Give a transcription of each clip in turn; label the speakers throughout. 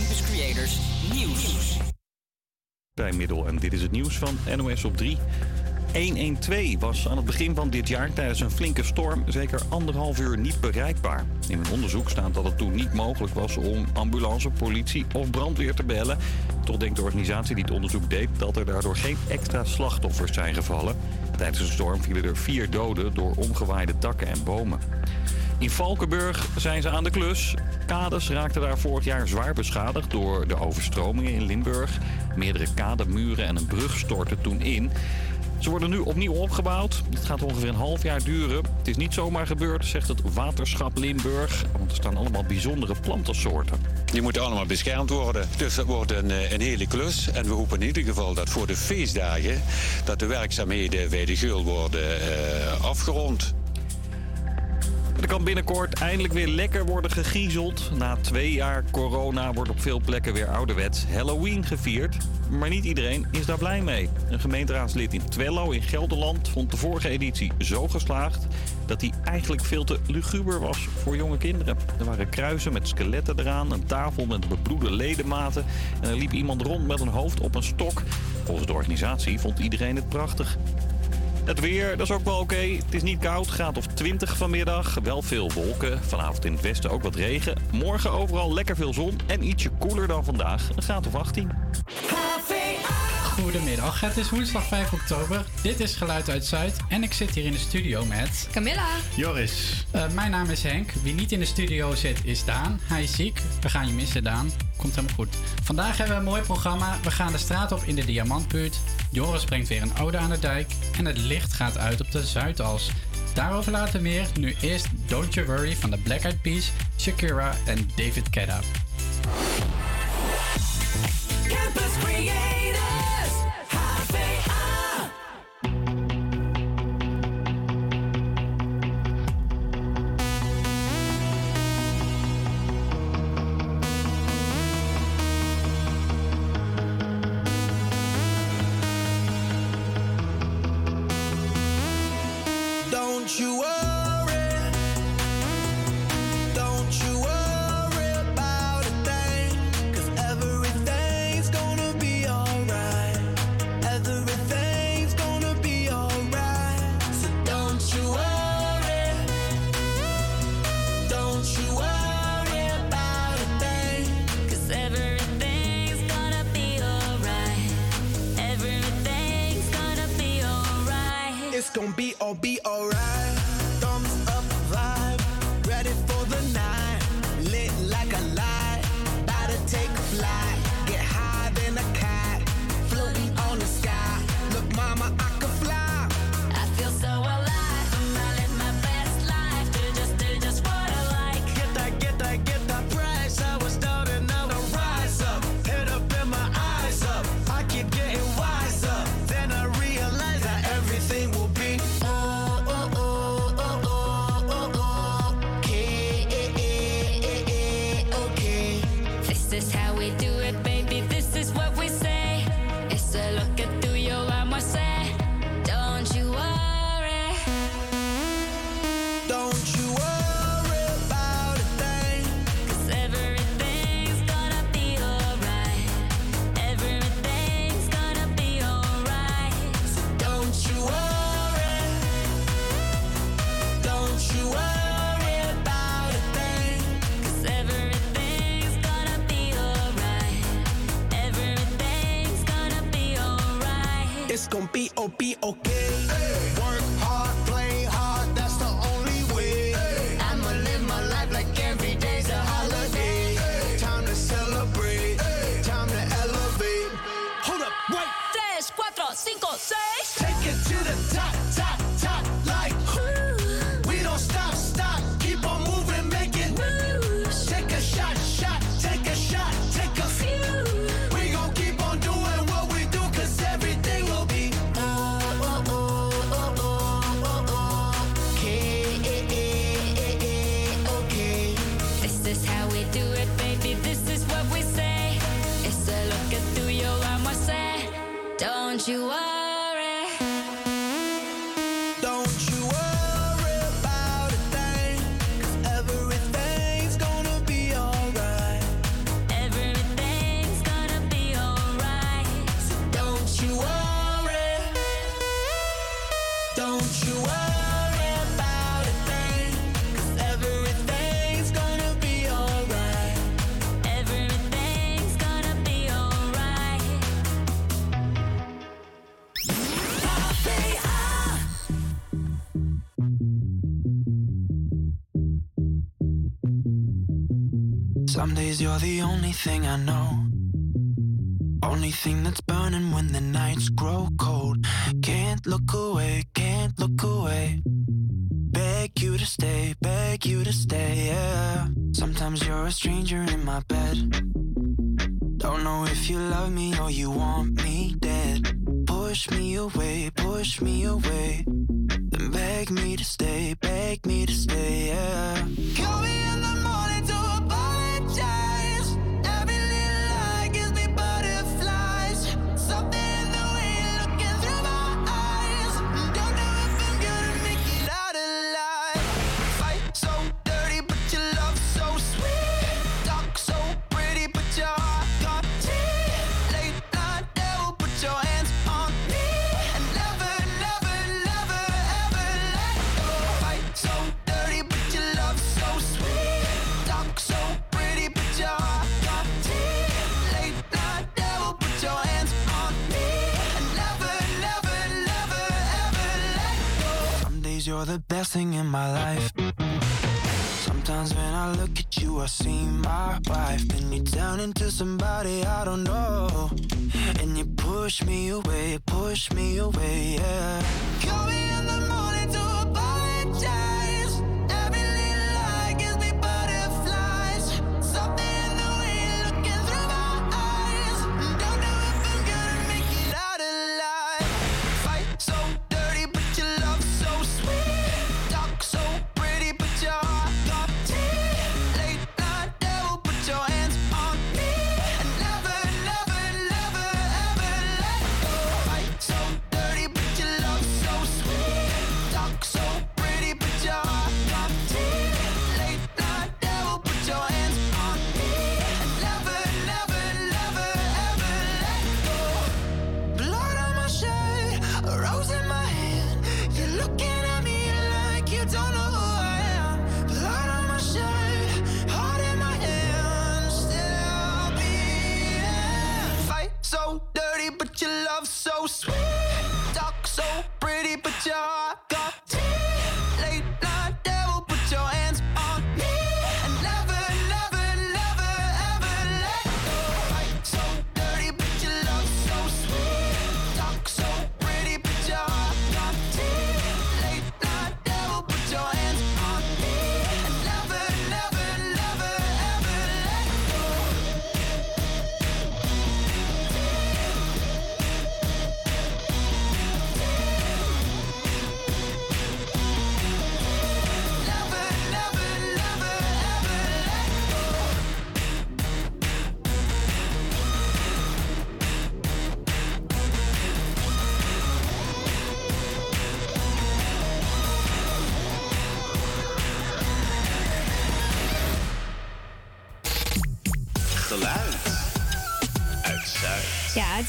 Speaker 1: Campus Creators Nieuws.
Speaker 2: Middel en dit is het nieuws van NOS op 3. 112 was aan het begin van dit jaar tijdens een flinke storm zeker anderhalf uur niet bereikbaar. In een onderzoek staat dat het toen niet mogelijk was om ambulance, politie of brandweer te bellen. Toch denkt de organisatie die het onderzoek deed dat er daardoor geen extra slachtoffers zijn gevallen. Tijdens de storm vielen er vier doden door omgewaaide takken en bomen. In Valkenburg zijn ze aan de klus. Kades raakten daar vorig jaar zwaar beschadigd door de overstromingen in Limburg. Meerdere kademuren en een brug stortten toen in. Ze worden nu opnieuw opgebouwd. Het gaat ongeveer een half jaar duren. Het is niet zomaar gebeurd, zegt het waterschap Limburg. Want er staan allemaal bijzondere plantensoorten.
Speaker 3: Die moeten allemaal beschermd worden. Dus dat wordt een, eh, een hele klus. En we hopen in ieder geval dat voor de feestdagen... dat de werkzaamheden bij de geul worden eh, afgerond.
Speaker 2: Er kan binnenkort eindelijk weer lekker worden gegriezeld. Na twee jaar corona wordt op veel plekken weer ouderwets Halloween gevierd. Maar niet iedereen is daar blij mee. Een gemeenteraadslid in Twello in Gelderland vond de vorige editie zo geslaagd... dat hij eigenlijk veel te luguber was voor jonge kinderen. Er waren kruisen met skeletten eraan, een tafel met bebloede ledematen... en er liep iemand rond met een hoofd op een stok. Volgens de organisatie vond iedereen het prachtig. Het weer, dat is ook wel oké. Het is niet koud, graad of 20 vanmiddag. Wel veel wolken. Vanavond in het westen ook wat regen. Morgen overal lekker veel zon en ietsje koeler dan vandaag. Een graad of 18.
Speaker 4: Goedemiddag, het is woensdag 5 oktober. Dit is Geluid uit Zuid en ik zit hier in de studio met...
Speaker 5: Camilla.
Speaker 4: Joris. mijn naam is Henk. Wie niet in de studio zit is Daan. Hij is ziek. We gaan je missen, Daan. Komt helemaal goed. Vandaag hebben we een mooi programma. We gaan de straat op in de Diamantbuurt. Joris brengt weer een ode aan de dijk. En het licht gaat uit op de Zuidas. Daarover later meer. Nu eerst Don't You Worry van de Black Eyed Peas, Shakira en David Guetta.
Speaker 1: Campus Creators, You're the only thing I know.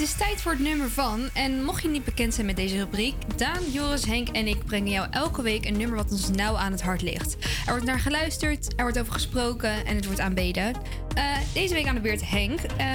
Speaker 5: Is tijd voor het nummer van. En mocht je niet bekend zijn met deze rubriek, Daan, Joris, Henk en ik brengen jou elke week een nummer wat ons nauw aan het hart ligt. Er wordt naar geluisterd, er wordt over gesproken en het wordt aanbeden. Eh, deze week aan de beurt Henk. Eh,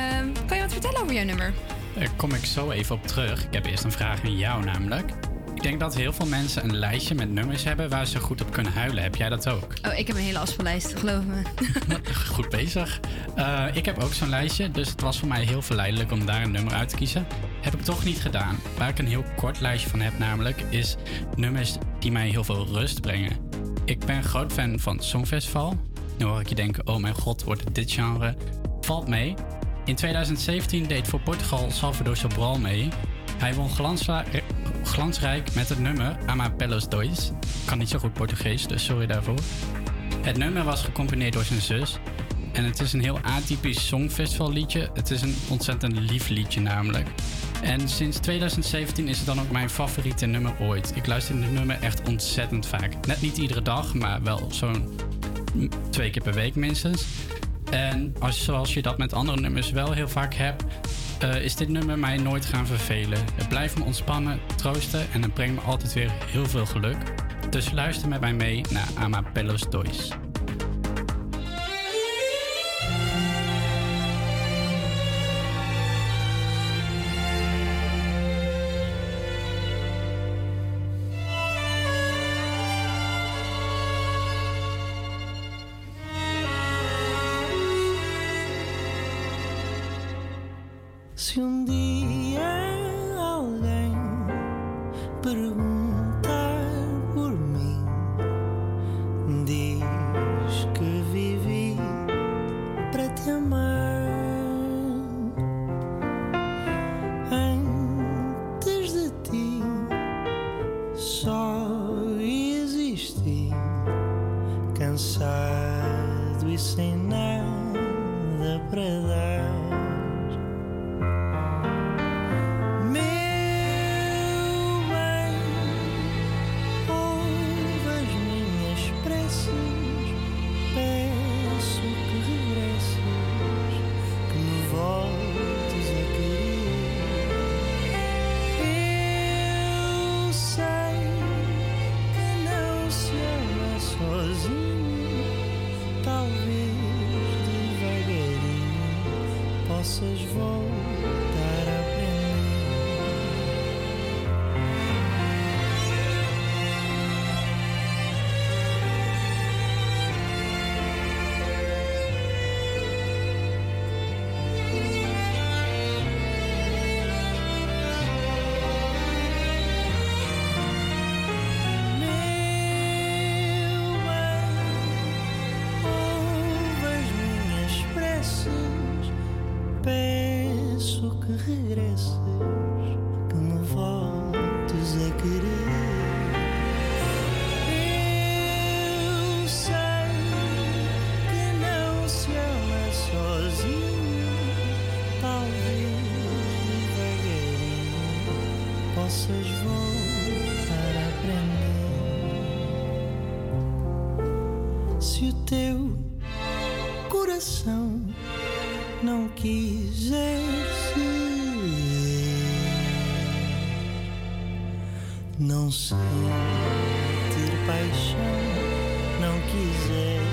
Speaker 5: kan je wat vertellen over jouw nummer?
Speaker 4: Daar kom ik zo even op terug. Ik heb eerst een vraag aan jou namelijk. Ik denk dat heel veel mensen een lijstje met nummers hebben waar ze goed op kunnen huilen. Heb jij dat ook?
Speaker 5: Oh, ik heb een hele afspeellijst, geloof me.
Speaker 4: Goed bezig. Eh, ik heb ook zo'n lijstje, dus het was voor mij heel verleidelijk om daar een nummer uit te kiezen. Heb ik toch niet gedaan. Waar ik een heel kort lijstje van heb namelijk, is nummers die mij heel veel rust brengen. Ik ben groot fan van Songfestival. Nu hoor ik je denken, oh mijn god, wordt het dit genre? Valt mee. In 2017 deed voor Portugal Salvador Sobral mee. Hij won glansrijk met het nummer Ama Pelos Dois. Kan niet zo goed Portugees, dus sorry daarvoor. Het nummer was gecomponeerd door zijn zus. En het is een heel atypisch songfestival liedje. Het is een ontzettend lief liedje namelijk. En sinds 2017 is het dan ook mijn favoriete nummer ooit. Ik luister dit nummer echt ontzettend vaak. Net niet iedere dag, maar wel zo'n twee keer per week minstens. En als, zoals je dat met andere nummers wel heel vaak hebt, eh, is dit nummer mij nooit gaan vervelen. Het blijft me ontspannen, troosten en het brengt me altijd weer heel veel geluk. Dus luister met mij mee naar Ama Pelos Dois.
Speaker 1: teu coração não quisesse. Não sei ter paixão, não
Speaker 6: quisesse.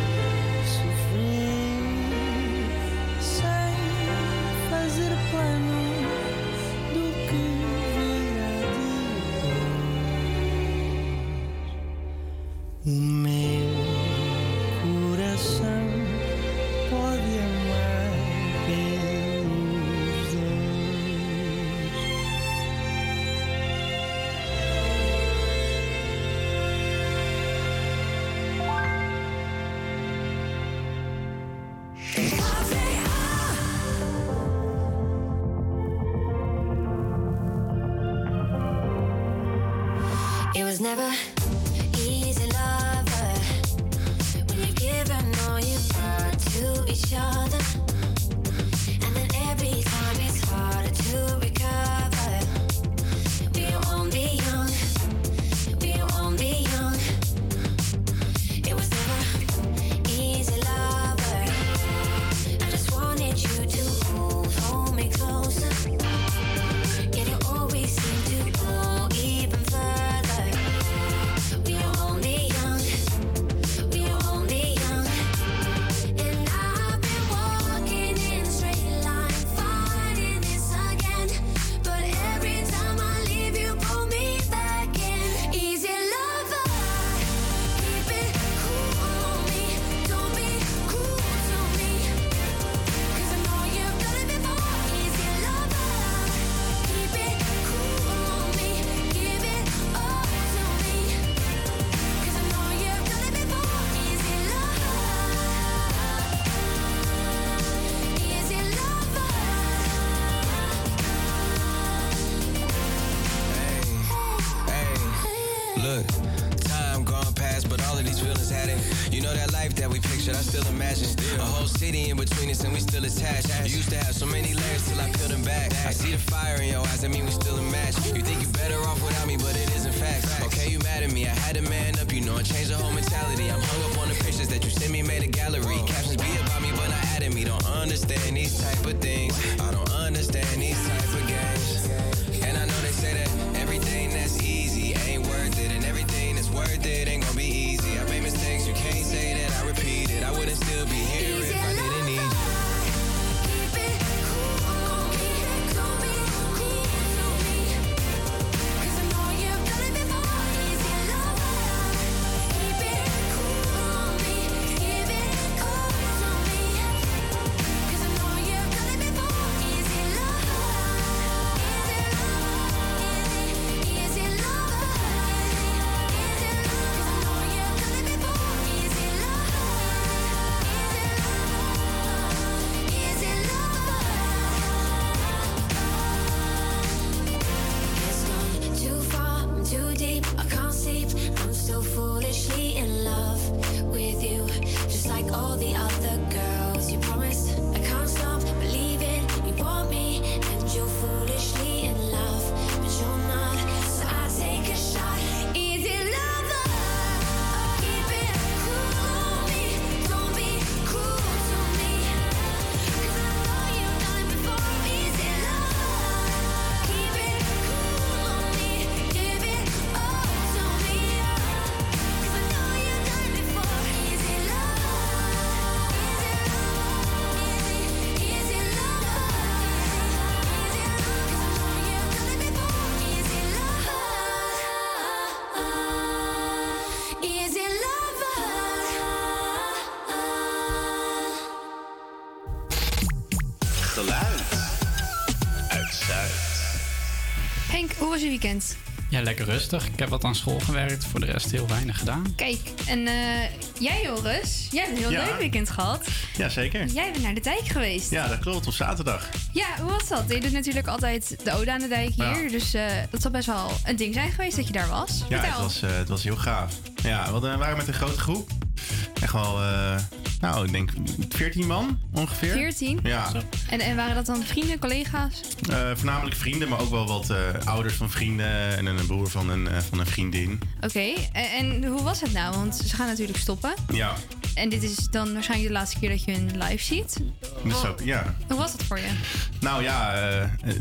Speaker 6: never
Speaker 7: The a gallery.
Speaker 5: Weekend?
Speaker 4: Ja, lekker rustig. Ik heb wat aan school gewerkt. Voor de rest heel weinig gedaan.
Speaker 5: Kijk, en eh, jij Joris, jij hebt een heel
Speaker 8: Ja.
Speaker 5: leuk weekend gehad.
Speaker 8: Ja, zeker.
Speaker 5: Jij bent naar de dijk geweest.
Speaker 8: Ja, dat klopt. Op zaterdag.
Speaker 5: Ja, hoe was dat? Je doet natuurlijk altijd de ode aan de dijk hier.
Speaker 8: Ja.
Speaker 5: Dus eh, dat zal best wel een ding zijn geweest dat je daar was.
Speaker 8: Ja,
Speaker 5: Vertel.
Speaker 8: het was, eh, het was heel gaaf. Ja, we waren met een grote groep. Echt wel, eh, nou, ik denk 14 man ongeveer.
Speaker 5: 14?
Speaker 8: Ja,
Speaker 5: En, en waren dat dan vrienden, collega's?
Speaker 8: Eh, voornamelijk vrienden, maar ook wel wat eh, ouders van vrienden en een broer van een, eh, van een vriendin.
Speaker 5: Oké, en, en hoe was het nou? Want ze gaan natuurlijk stoppen.
Speaker 8: Ja,
Speaker 5: En dit is dan waarschijnlijk de laatste keer dat je hun live ziet.
Speaker 8: ook, ja.
Speaker 5: Hoe was dat voor je?
Speaker 8: Nou ja,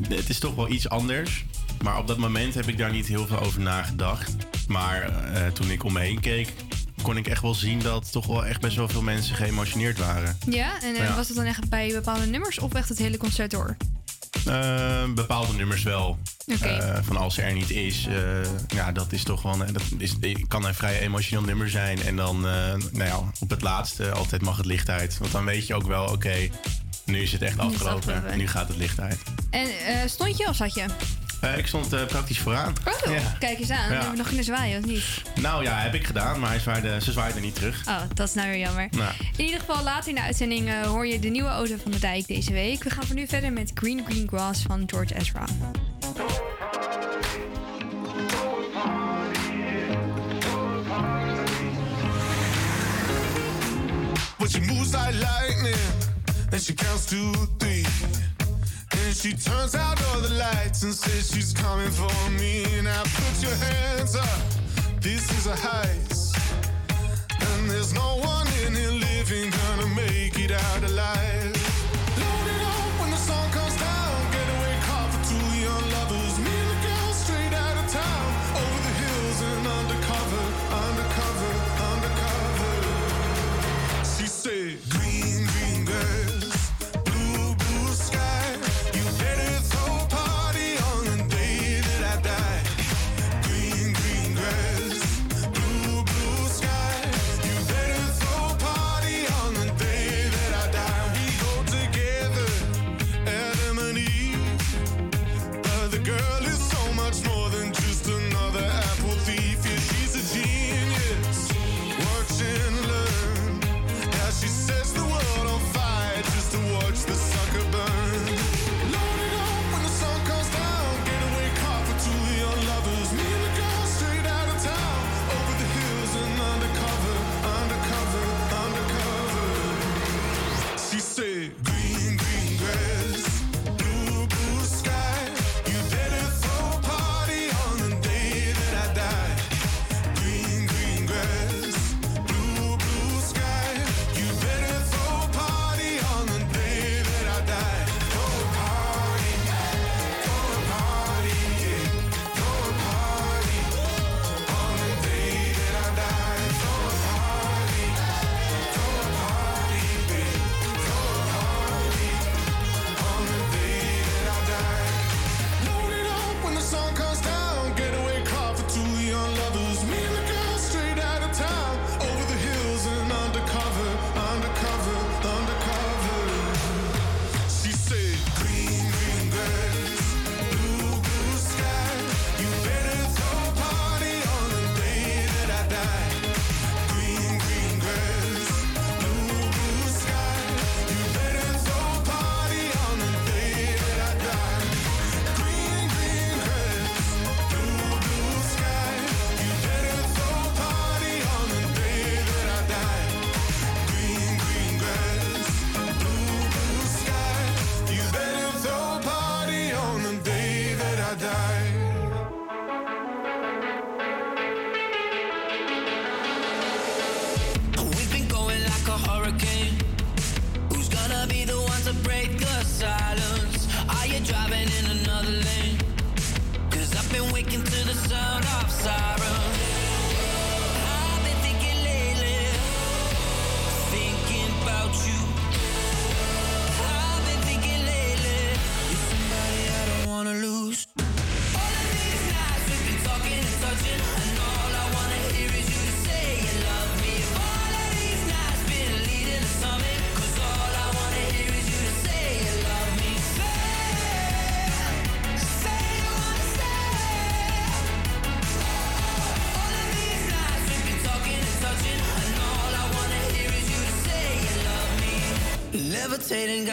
Speaker 8: het is toch wel iets anders. Maar op dat moment heb ik daar niet heel veel over nagedacht. Maar toen ik om me heen keek, kon ik echt wel zien dat toch wel echt best wel veel mensen geëmotioneerd waren.
Speaker 5: Ja, en, en
Speaker 8: Ja.
Speaker 5: was het dan echt bij bepaalde nummers of echt het hele concert door?
Speaker 8: Eh, bepaalde nummers wel. Eh, van als er niet is, eh, ja, dat is toch wel. Dat is, kan een vrij emotioneel nummer zijn. En dan, eh, nou ja, op het laatste altijd mag het licht uit. Want dan weet je ook wel, oké, nu is het echt
Speaker 5: Nu is het
Speaker 8: afgelopen.
Speaker 5: afgelopen.
Speaker 8: Nu gaat het licht uit.
Speaker 5: En eh, stond je of zat je?
Speaker 8: Eh, ik stond eh, praktisch vooraan.
Speaker 5: Oh,
Speaker 8: Ja.
Speaker 5: kijk eens aan.
Speaker 8: Ja.
Speaker 5: Hebben we nog kunnen zwaaien of niet?
Speaker 8: Nou ja, heb ik gedaan, maar hij zwaaide, ze zwaaide niet terug.
Speaker 5: Oh, dat is nou weer jammer.
Speaker 8: Nou,
Speaker 5: In ieder geval, later in de uitzending eh, hoor je de nieuwe Ode van de Dijk deze week. We gaan voor nu verder met Green Green Grass van George Ezra.
Speaker 9: But she moves like lightning, and she counts to three. She turns out all the lights and says she's coming for me. Now put your hands up, this is a heist. And there's no one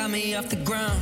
Speaker 9: me
Speaker 10: off the ground.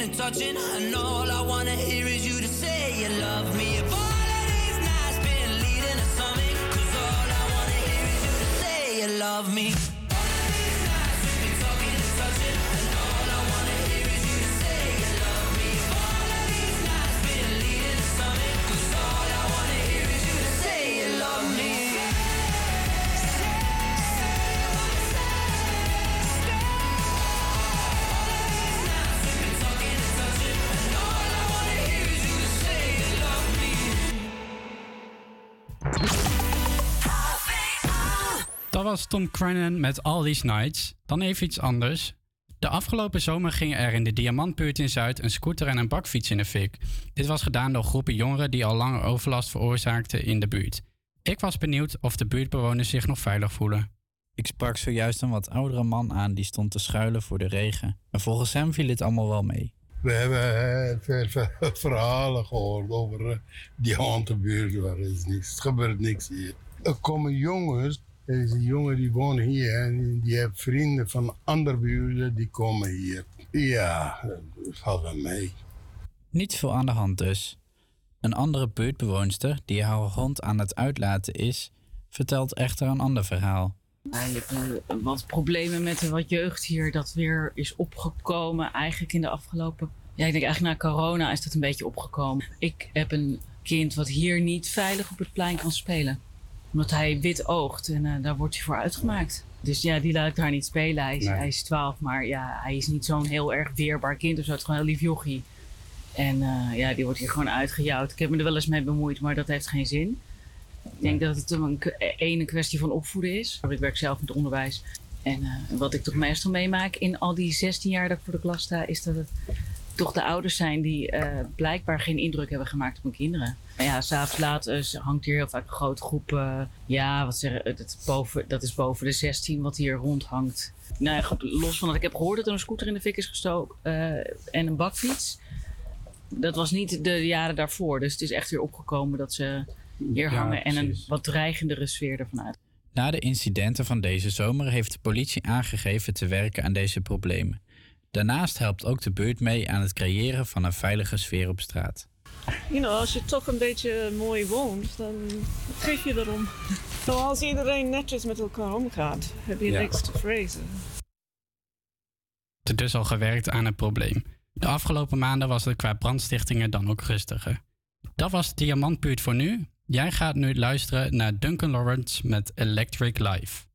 Speaker 10: And touching,
Speaker 1: Tom Crennan met All These Nights. Dan even iets anders. De afgelopen zomer ging er in de Diamantbuurt in Zuid een scooter en een bakfiets in de fik. Dit was gedaan door groepen jongeren die al langer overlast veroorzaakten in de buurt. Ik was benieuwd of de buurtbewoners zich nog veilig voelen.
Speaker 11: Ik sprak zojuist een wat oudere man aan die stond te schuilen voor de regen. En volgens hem viel het allemaal wel mee.
Speaker 12: We hebben heel veel ver- verhalen gehoord over eh, die handenbuurt. Waar is niks. Er gebeurt niks hier. Er komen jongens. Er is een jongen die woont hier en die heeft vrienden van andere buurten die komen hier. Ja, dat valt wel mee.
Speaker 11: Niet veel aan de hand dus. Een andere buurtbewoonster die haar hond aan het uitlaten is, vertelt echter een ander verhaal.
Speaker 13: Hebt eh, wat problemen met de wat jeugd hier dat weer is opgekomen. Eigenlijk in de afgelopen. Ja, ik denk eigenlijk na corona is dat een beetje opgekomen. Ik heb een kind wat hier niet veilig op het plein kan spelen. Omdat hij wit oogt en eh, daar wordt hij voor uitgemaakt. Dus ja, die laat ik daar niet spelen. Hij is,
Speaker 14: Nee.
Speaker 13: hij is 12, maar ja, hij is niet zo'n heel erg weerbaar kind of zo. Het is gewoon een heel lief jochie. En eh, ja, die wordt hier gewoon uitgejouwd. Ik heb me er wel eens mee bemoeid, maar dat heeft geen zin. Ik denk dat het een, een kwestie van opvoeden is. Ik werk zelf met onderwijs. En eh, wat ik toch meestal meemaak in al die 16 jaar dat ik voor de klas sta, is dat het toch de ouders zijn die eh, blijkbaar geen indruk hebben gemaakt op hun kinderen. Maar ja, s'avonds laat eh, hangt hier heel vaak een grote groep. eh, ja, wat zeggen, dat, is boven, dat is boven de 16 wat hier rondhangt. Nou ja, goed, los van dat ik heb gehoord dat er een scooter in de fik is gestoken eh, en een bakfiets. Dat was niet de jaren daarvoor. Dus het is echt weer opgekomen dat ze hier
Speaker 11: Ja,
Speaker 13: hangen en een wat dreigendere sfeer ervan uit.
Speaker 11: Na de incidenten van deze zomer heeft de politie aangegeven te werken aan deze problemen. Daarnaast helpt ook de buurt mee aan het creëren van een veilige sfeer op straat.
Speaker 14: You know, als je toch een beetje mooi woont, dan geef je erom. Zoals iedereen netjes met elkaar omgaat, heb je
Speaker 1: Ja.
Speaker 14: niks te vrezen.
Speaker 1: Er dus al gewerkt aan het probleem. De afgelopen maanden was het qua brandstichtingen dan ook rustiger. Dat was Diamantbuurt voor nu. Jij gaat nu luisteren naar Duncan Lawrence met Electric Life.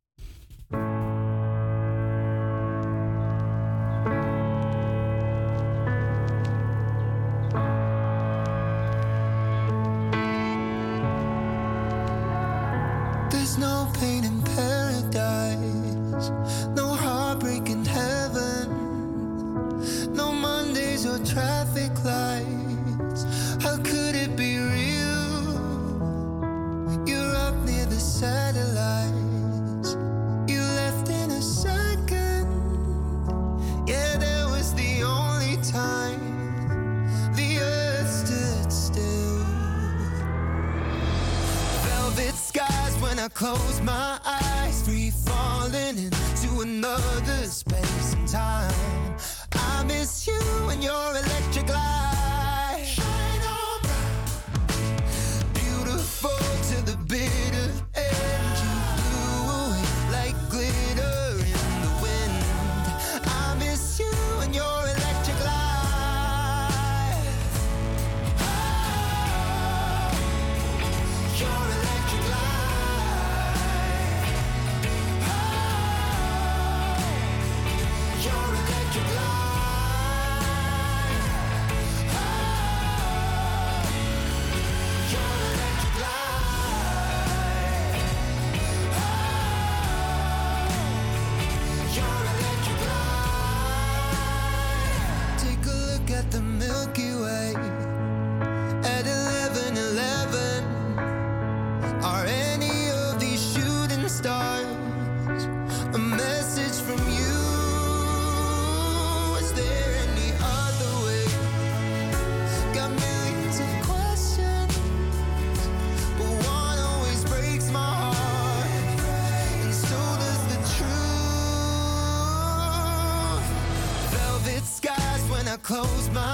Speaker 10: close
Speaker 15: my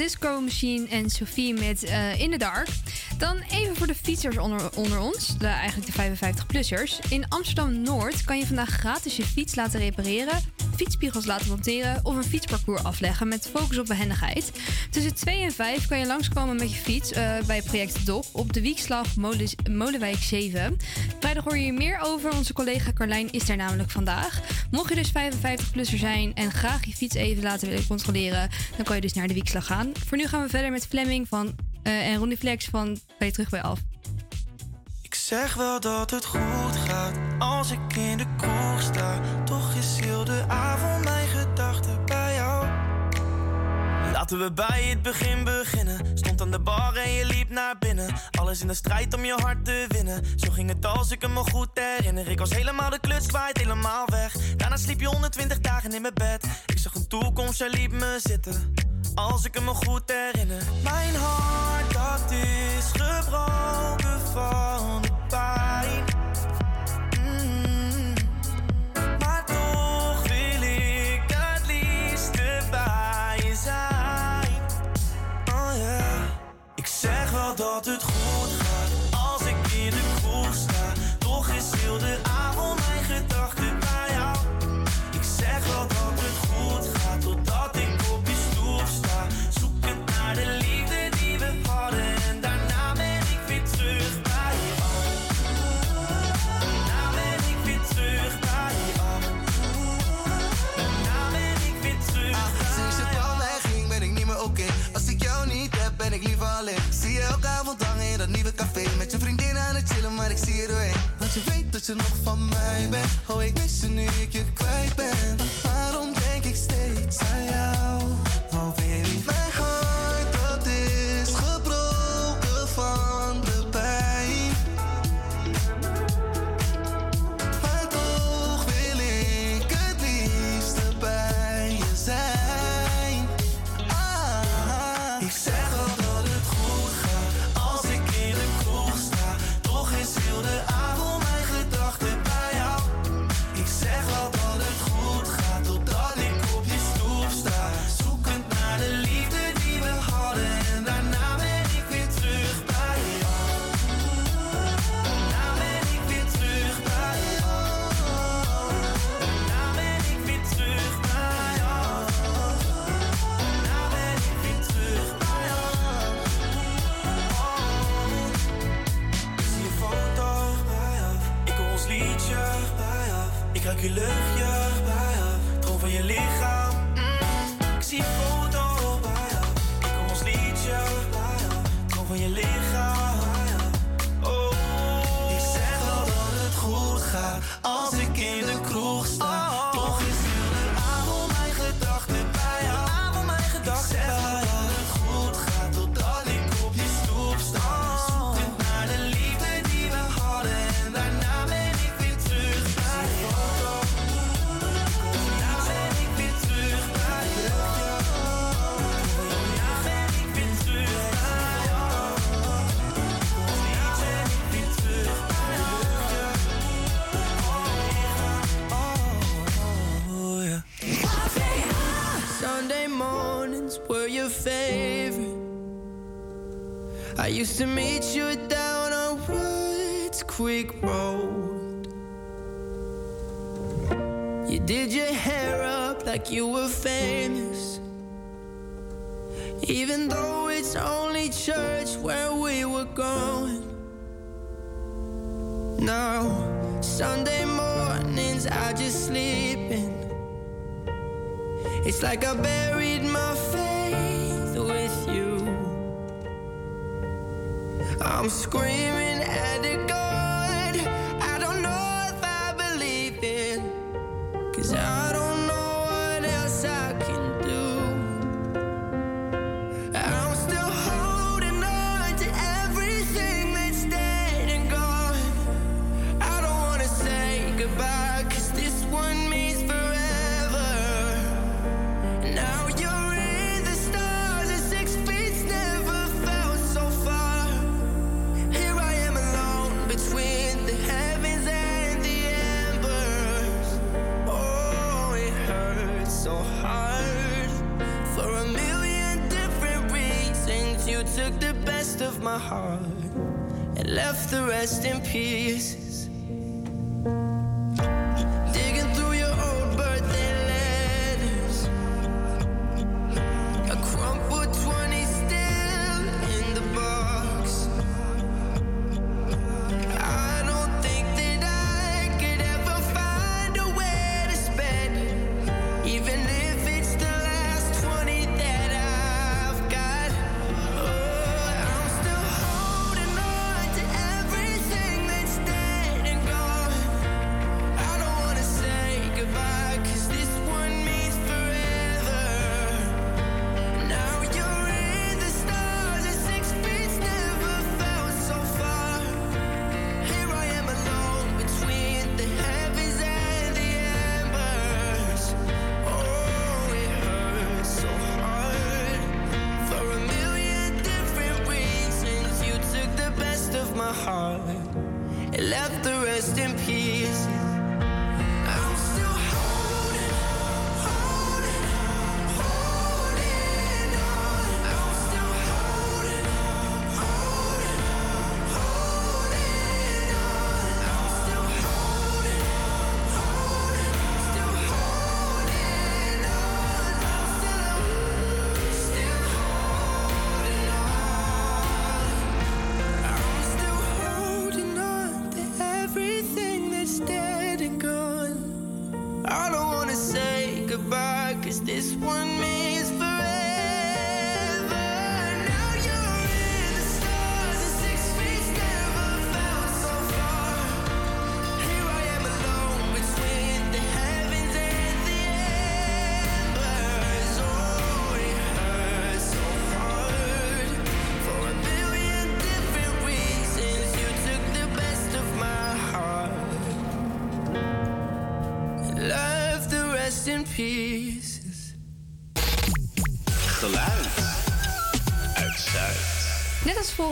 Speaker 5: Disco Machine en Sophie met eh, In the Dark. Dan even voor de fietsers onder, onder ons, de, eigenlijk de 55-plussers. In Amsterdam-Noord kan je vandaag gratis je fiets laten repareren, fietsspiegels laten monteren of een fietsparcours afleggen met focus op behendigheid. Tussen 2 en 5 kan je langskomen met je fiets uh, bij project DOP op de Wiekslag Molenwijk 7. Vrijdag hoor je hier meer over, onze collega Carlijn is daar namelijk vandaag. Mocht je dus 55-plusser zijn en graag je fiets even laten willen controleren, dan kan je dus naar de Wiekslag gaan. Voor nu gaan we verder met Fleming van, uh, en Ronnie Flex van Ben terug bij af.
Speaker 16: Ik zeg wel dat het goed gaat als ik in de kroeg sta. Toch is heel de avond mijn gedachten bij jou. Laten we bij het begin beginnen van aan de bar en je liep naar binnen. Alles in de strijd om je hart te winnen. Zo ging het als ik me goed herinner. Ik was helemaal de kluts kwijt, helemaal weg. Daarna sliep je 120 dagen in mijn bed. Ik zag een toekomst, jij liep me zitten. Als ik me goed herinner. Mijn hart, dat is gebroken van de pijn. dat het goed gaat als ik in de kroeg sta. Toch is heel de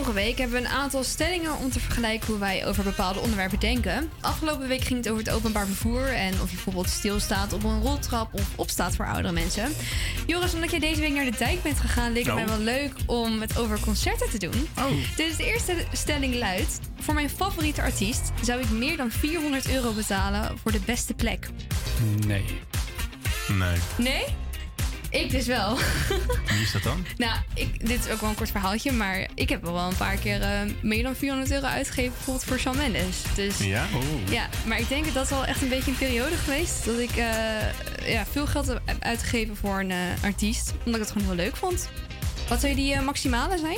Speaker 5: vorige week hebben we een aantal stellingen om te vergelijken hoe wij over bepaalde onderwerpen denken. Afgelopen week ging het over het openbaar vervoer en of je bijvoorbeeld stilstaat op een roltrap of opstaat voor oudere mensen. Joris, omdat jij deze week naar de dijk bent gegaan, leek het
Speaker 6: Oh.
Speaker 5: mij wel leuk om het over concerten te doen.
Speaker 6: Oh.
Speaker 5: Dus de eerste stelling luidt: Voor mijn favoriete artiest zou ik meer dan 400 euro betalen voor de beste plek.
Speaker 8: Nee. Nee.
Speaker 5: Nee? Ik dus wel.
Speaker 8: Wie is dat dan?
Speaker 5: Nou, ik, dit is ook wel een kort verhaaltje, maar ik heb wel een paar keer eh, meer dan 400 euro uitgegeven, bijvoorbeeld voor Shawn Mendes. Dus
Speaker 8: Ja? Oh.
Speaker 5: ja, maar ik denk dat dat is wel echt een beetje een periode geweest dat ik eh, ja, veel geld heb uitgegeven voor een eh, artiest, omdat ik het gewoon heel leuk vond. Wat zou die maximale zijn?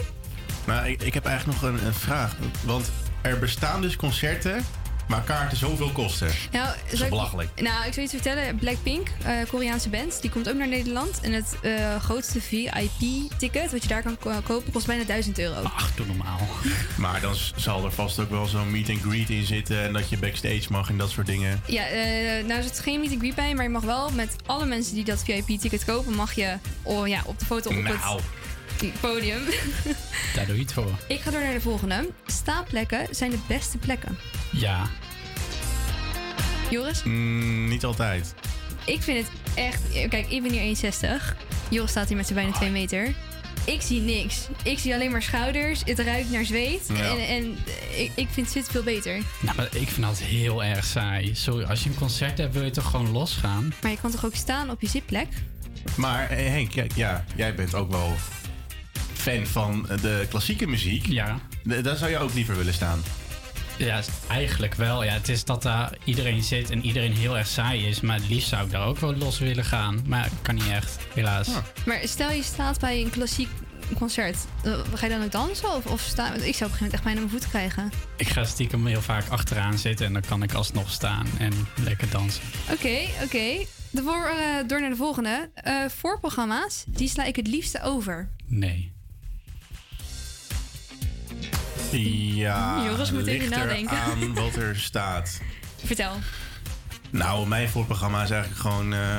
Speaker 8: Maar ik, ik heb eigenlijk nog een, een vraag. Want er bestaan dus concerten waar kaarten zoveel kosten.
Speaker 5: Nou,
Speaker 8: is
Speaker 5: ik-
Speaker 8: belachelijk.
Speaker 5: Nou, ik zou iets vertellen. Blackpink, eh Koreaanse band, die komt ook naar Nederland. En het eh, grootste VIP-ticket wat je daar kan ko- kopen kost bijna 1000 euro.
Speaker 8: Ach, doe normaal. Maar dan zal er vast ook wel zo'n meet and greet in zitten en dat je backstage mag en dat soort dingen.
Speaker 5: Ja, eh nou zit geen meet and greet bij, maar je mag wel met alle mensen die dat VIP-ticket kopen, mag je oh, ja, op de foto op
Speaker 8: Nou.
Speaker 5: het podium.
Speaker 11: Daar doe je het voor.
Speaker 5: ik ga door naar de volgende. Staaplekken zijn de beste plekken.
Speaker 11: Ja.
Speaker 5: Joris?
Speaker 8: Mm, niet altijd.
Speaker 5: Ik vind het echt... Kijk, ik ben hier 1,60. Joris staat hier met zijn bijna 2 meter. Ik zie niks. Ik zie alleen maar schouders. Het ruikt naar zweet.
Speaker 11: Ja.
Speaker 5: En, en ik, ik vind zit veel beter.
Speaker 11: Nou, maar ik vind dat heel erg saai. Sorry, als je een concert hebt, wil je toch gewoon losgaan?
Speaker 5: Maar je kan toch ook staan op je zitplek?
Speaker 8: Maar eh, Henk, ja, ja, jij bent ook wel fan van de klassieke muziek.
Speaker 11: Ja.
Speaker 8: Daar zou je ook liever willen staan.
Speaker 11: Ja, eigenlijk wel. Ja, het is dat daar iedereen zit en iedereen heel erg saai is. Maar het liefst zou ik daar ook wel los willen gaan. Maar kan niet echt, helaas.
Speaker 5: Maar stel je staat bij een klassiek concert. eh, Ga je dan ook dansen? Of, of staan? Ik zou op een gegeven moment echt bijna mijn voet krijgen.
Speaker 11: Ik ga stiekem heel vaak achteraan zitten en dan kan ik alsnog staan en lekker dansen.
Speaker 5: Oké, oké. Door, eh, door naar de volgende. Eh voorprogramma's, die sla ik het liefste over.
Speaker 11: Nee.
Speaker 8: Ja,
Speaker 5: Joris moet even
Speaker 8: ligt
Speaker 5: nadenken.
Speaker 8: aan wat er staat.
Speaker 5: Vertel.
Speaker 8: Nou, mijn voorprogramma is eigenlijk gewoon... eh,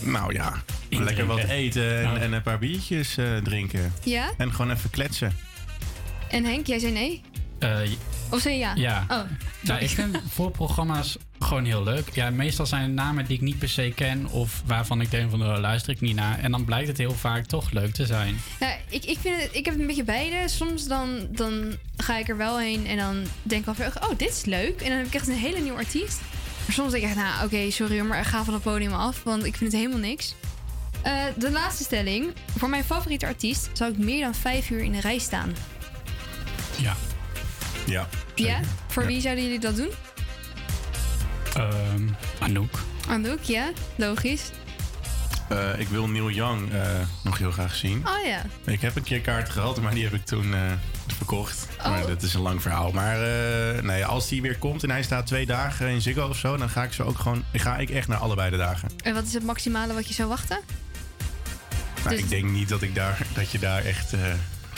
Speaker 8: nou ja, lekker wat eten en, en een paar biertjes eh, drinken.
Speaker 5: Ja?
Speaker 8: En gewoon even kletsen.
Speaker 5: En Henk, jij zei nee?
Speaker 11: Eh,
Speaker 5: Of zei ja?
Speaker 11: Ja.
Speaker 5: Oh.
Speaker 11: Nou, ik vind voorprogramma's gewoon heel leuk. Ja, meestal zijn het namen die ik niet per se ken of waarvan ik denk van nou, luister ik niet naar. En dan blijkt het heel vaak toch leuk te zijn.
Speaker 5: Ja, ik, ik, vind het, ik heb een beetje beide. Soms dan, dan ga ik er wel heen en dan denk ik van, oh, dit is leuk. En dan heb ik echt een hele nieuwe artiest. Maar soms denk ik echt, nou, oké, sorry hoor, maar ga van het podium af, want ik vind het helemaal niks. Eh, de laatste stelling. Voor mijn favoriete artiest zou ik meer dan vijf uur in de rij staan.
Speaker 11: Ja.
Speaker 8: Ja.
Speaker 5: Ja? Voor wie zouden jullie dat doen?
Speaker 11: Ehm Anouk.
Speaker 5: Anouk, ja? Logisch.
Speaker 8: Eh, ik wil Neil Young eh, nog heel graag zien.
Speaker 5: Oh ja.
Speaker 8: Ik heb een keer kaart gehad, maar die heb ik toen eh, verkocht. Maar
Speaker 5: Oh.
Speaker 8: dat is een lang verhaal. Maar eh, nee, als die weer komt en hij staat twee dagen in Ziggo of zo... dan ga ik ze ook gewoon... Ga ik echt naar allebei de dagen.
Speaker 5: En wat is het maximale wat je zou wachten?
Speaker 8: Maar
Speaker 5: Dus-
Speaker 8: ik denk niet dat, ik daar, dat je daar echt eh,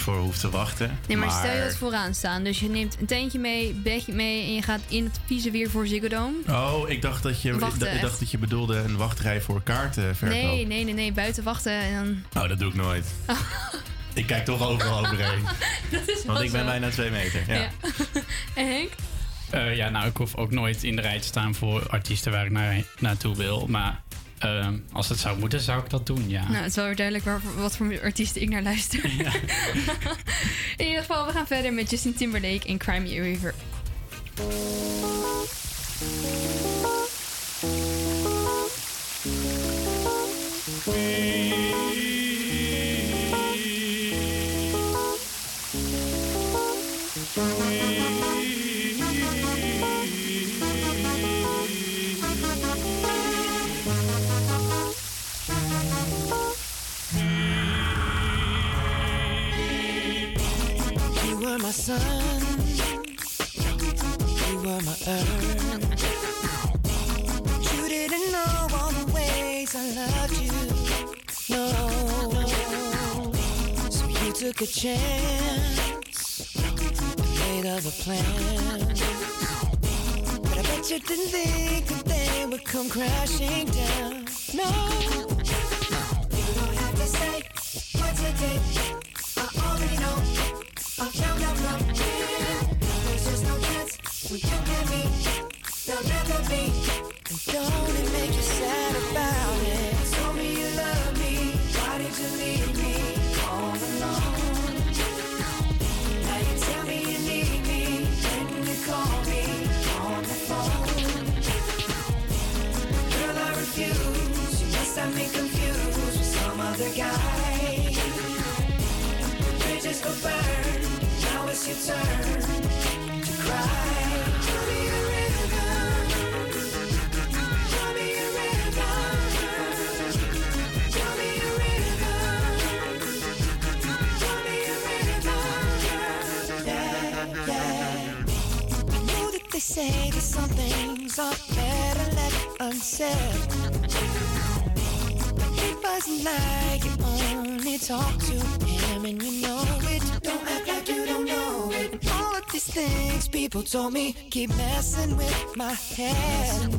Speaker 8: voor hoeft te wachten.
Speaker 5: Nee, maar, stel je dat vooraan staan. Dus je neemt een tentje mee, bedje mee en je gaat in het vieze weer voor Ziggo Dome.
Speaker 8: Oh, ik dacht dat je, ik
Speaker 5: Wachten,
Speaker 8: dacht- ik dacht
Speaker 5: echt.
Speaker 8: dat je bedoelde een wachtrij voor kaartenverkoop.
Speaker 5: Nee, nee, nee, nee, buiten wachten en dan...
Speaker 8: Nou, dat doe ik nooit. ik kijk toch overal overheen.
Speaker 5: Dat is wel
Speaker 8: Want ik ben
Speaker 5: zo.
Speaker 8: bijna twee meter. Ja.
Speaker 5: Ja. en Henk?
Speaker 4: Eh, ja, nou, ik hoef ook nooit in de rij te staan voor artiesten waar ik naar, naartoe wil. Maar eh, als het zou moeten, zou ik dat doen, ja.
Speaker 5: Nou, het is wel weer duidelijk waar, wat voor artiesten ik naar luister. in ieder geval, we gaan verder met Justin Timberlake in Crime River.
Speaker 1: Were my sun, you were my earth. You didn't know all the ways I loved you, no. So you took a chance, made of a plan. But I bet you didn't think that they would come crashing down, no. You don't have to say what you did. I already know. Don't make you sad about it? Me you love me. Why did you leave me all alone? Now you tell me you need me. You call me on the phone. Girl, I refuse. Confused with some other guy. Say that some things are better left unsaid. It wasn't like you only talk to him and you know it. Don't act like you these things people told me keep messing with my head.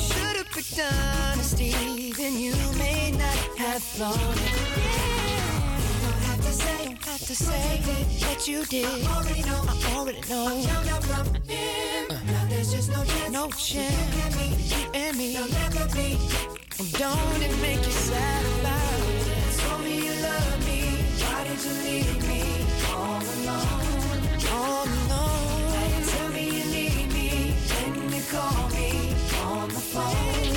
Speaker 1: Should've picked honesty, then you may not have thrown it. Don't have to say, don't have that you did. I already know, I already know. I found out from him. Now there's just no chance. No chance. You and me, you and me. There'll never be. And don't it make you sad about it? Told me you love me. Why did you leave me all alone? Tell me you need me. You call me on the phone.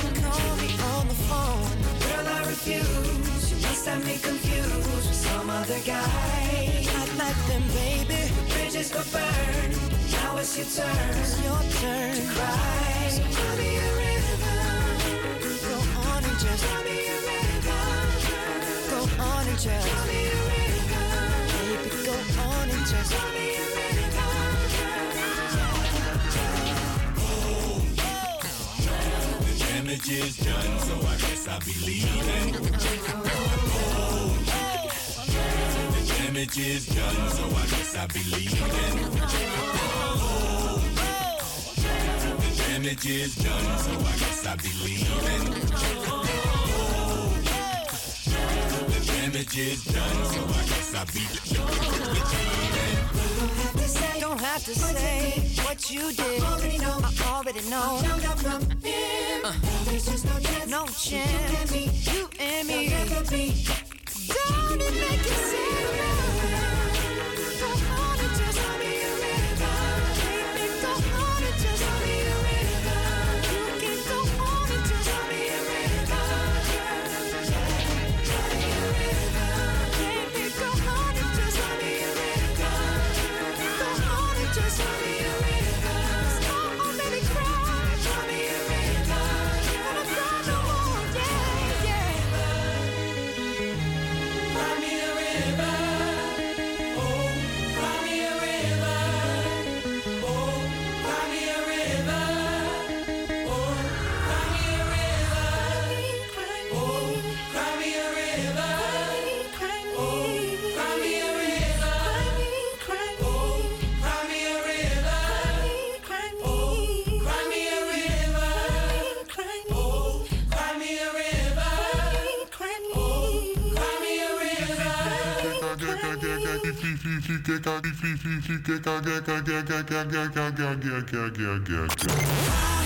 Speaker 1: Me on the phone. Girl, I refuse. You must have me confused with some other guy. Not like them, baby. Bridges go burn. Now it's your turn. Your turn to cry. So call me a river. Go on and just me a river. Go on and just me a river. Baby, go on and just me a
Speaker 17: The damage is done, so I guess I'll be leaving. The damage is done, so I guess I'll be leaving. The damage is done, so I guess I'll be leaving. The damage is done, so I guess I'll be
Speaker 1: Don't have to say what you did. I already know. I already know. Out from him. Uh. There's just no chance. No chance. You and me. You and me. Don't it make you sad?
Speaker 18: Gag, gag, gag, gag, gag, gag, gag, gag, gag, gag, gag, gag, gag, gag,
Speaker 19: gag, gag,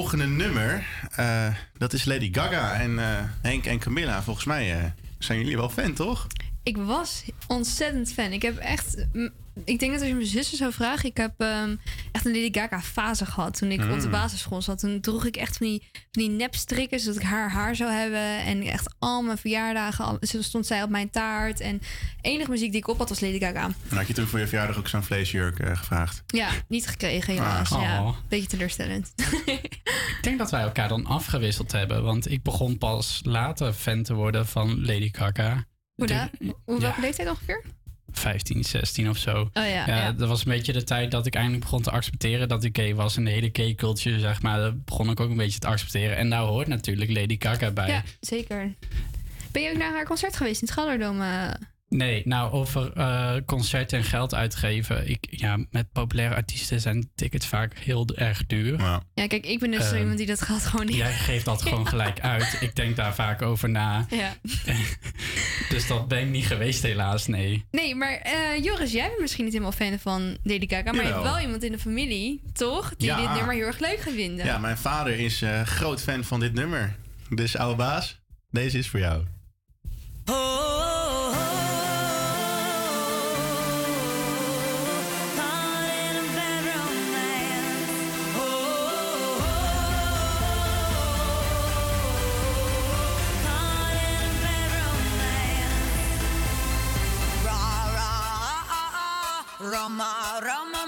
Speaker 19: volgende nummer, eh, dat is Lady Gaga. En eh, Henk en Camilla, volgens mij eh, zijn jullie wel fan, toch?
Speaker 5: Ik was ontzettend fan. Ik heb echt. Ik denk dat als je mijn zussen zou vragen. Ik heb ehm, echt een Lady Gaga fase gehad. Toen ik op de
Speaker 19: Mm.
Speaker 5: basisschool zat. Toen droeg ik echt van die, van die nepstrikken. Zodat ik haar haar zou hebben. En echt al mijn verjaardagen. al- stond zij op mijn taart. En enige muziek die ik op had was Lady Gaga.
Speaker 19: En had je toen voor je verjaardag ook zo'n vleesjurk eh, gevraagd?
Speaker 5: Ja, niet gekregen helaas.
Speaker 4: Ah.
Speaker 5: Ja,
Speaker 4: Oh.
Speaker 5: beetje teleurstellend.
Speaker 4: Ik denk dat wij elkaar dan afgewisseld hebben. Want ik begon pas later fan te worden van Lady Gaga.
Speaker 5: Hoe
Speaker 4: Ik
Speaker 5: da-
Speaker 4: denk-
Speaker 5: Hoe
Speaker 4: ja,
Speaker 5: welke leeftijd ongeveer?
Speaker 4: 15, 16 of zo.
Speaker 5: Oh ja, ja.
Speaker 4: Dat was een beetje de tijd dat ik eindelijk begon te accepteren dat ik gay was. En de hele gay culture, zeg maar, dat begon ik ook een beetje te accepteren. En daar hoort natuurlijk Lady Gaga bij.
Speaker 5: Ja, zeker. Ben je ook naar haar concert geweest in het Gallerdome?
Speaker 4: Nee, nou over eh, concerten en geld uitgeven. Ik, ja, met populaire artiesten zijn tickets vaak heel erg duur.
Speaker 5: Ja, kijk, ik ben dus zo
Speaker 4: Ehm,
Speaker 5: iemand die dat geld gewoon niet...
Speaker 4: Jij geeft dat gewoon gelijk uit. Ik denk daar vaak over na.
Speaker 5: Ja.
Speaker 4: Dus dat ben ik niet geweest helaas, nee.
Speaker 5: Nee, maar eh, Joris, jij bent misschien niet helemaal fan van Lady Gaga. Maar je hebt wel iemand in de familie, toch? Die
Speaker 19: Ja.
Speaker 5: dit nummer heel erg leuk gaat vinden.
Speaker 19: Ja, mijn vader is eh, groot fan van dit nummer. Dus oude baas, deze is voor jou.
Speaker 10: Roma, Roma,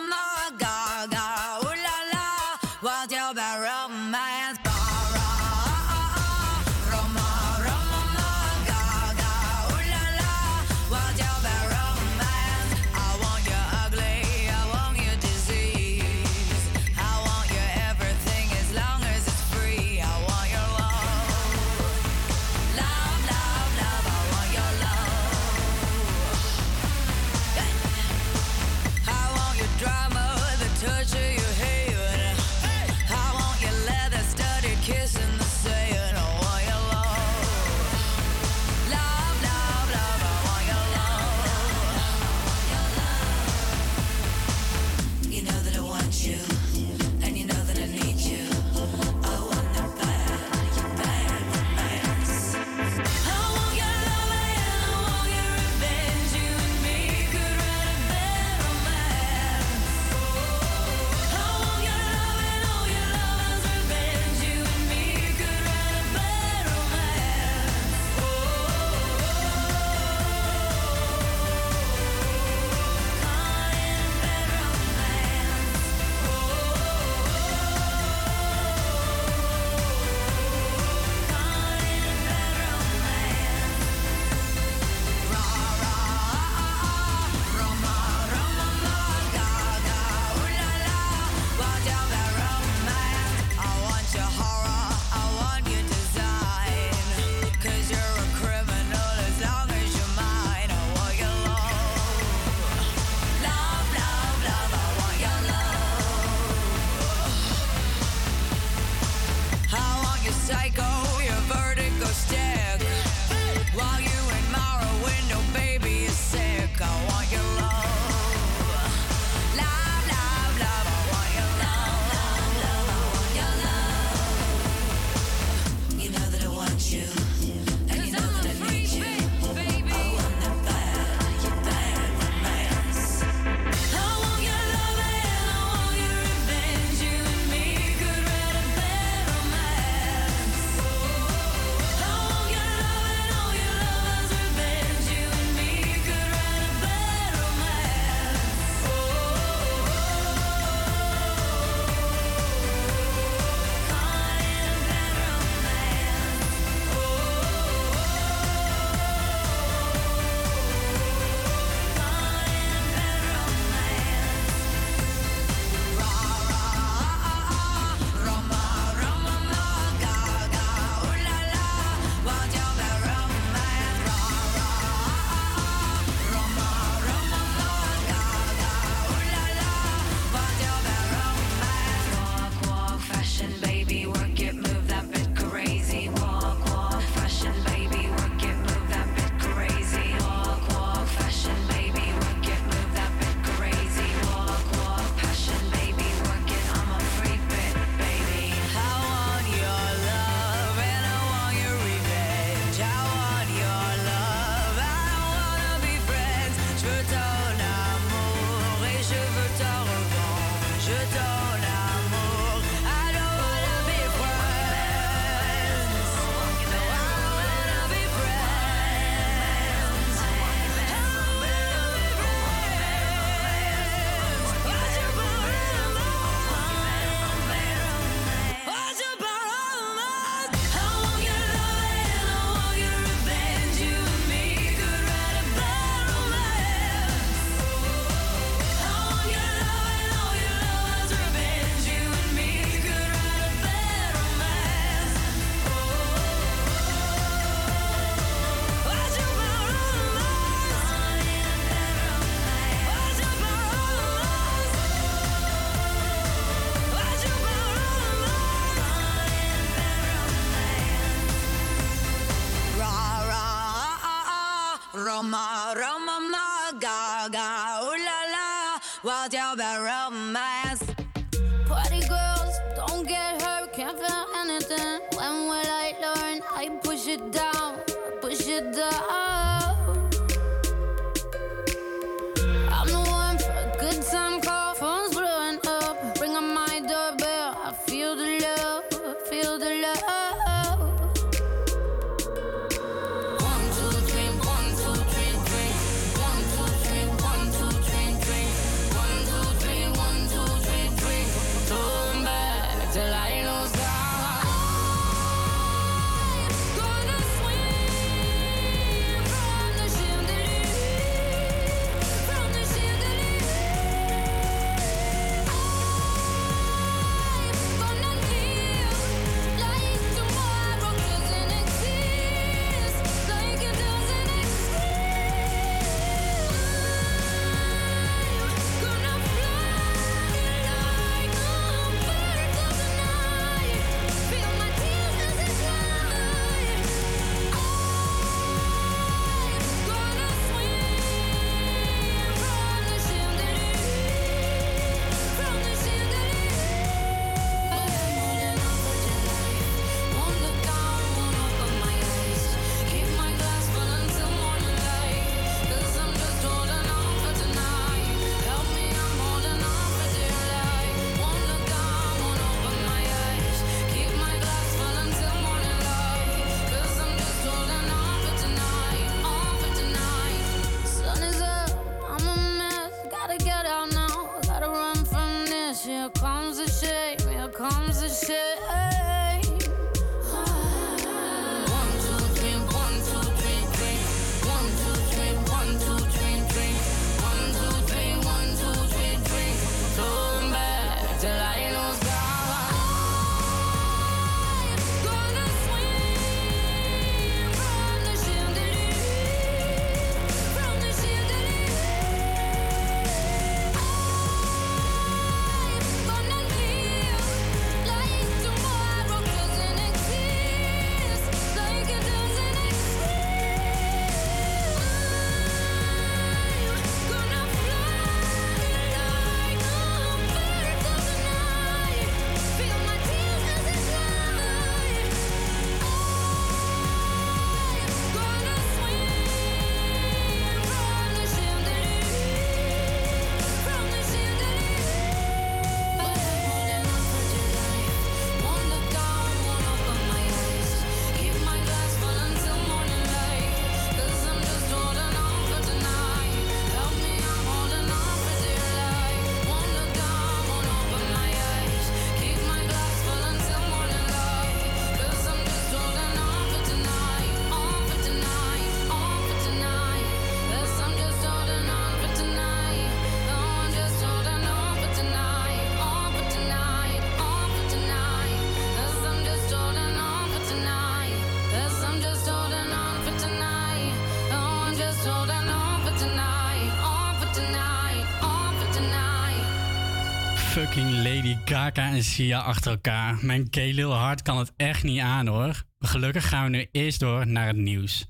Speaker 4: en Sia achter elkaar. Mijn keelil hart kan het echt niet aan hoor. Gelukkig gaan we nu eerst door naar het nieuws.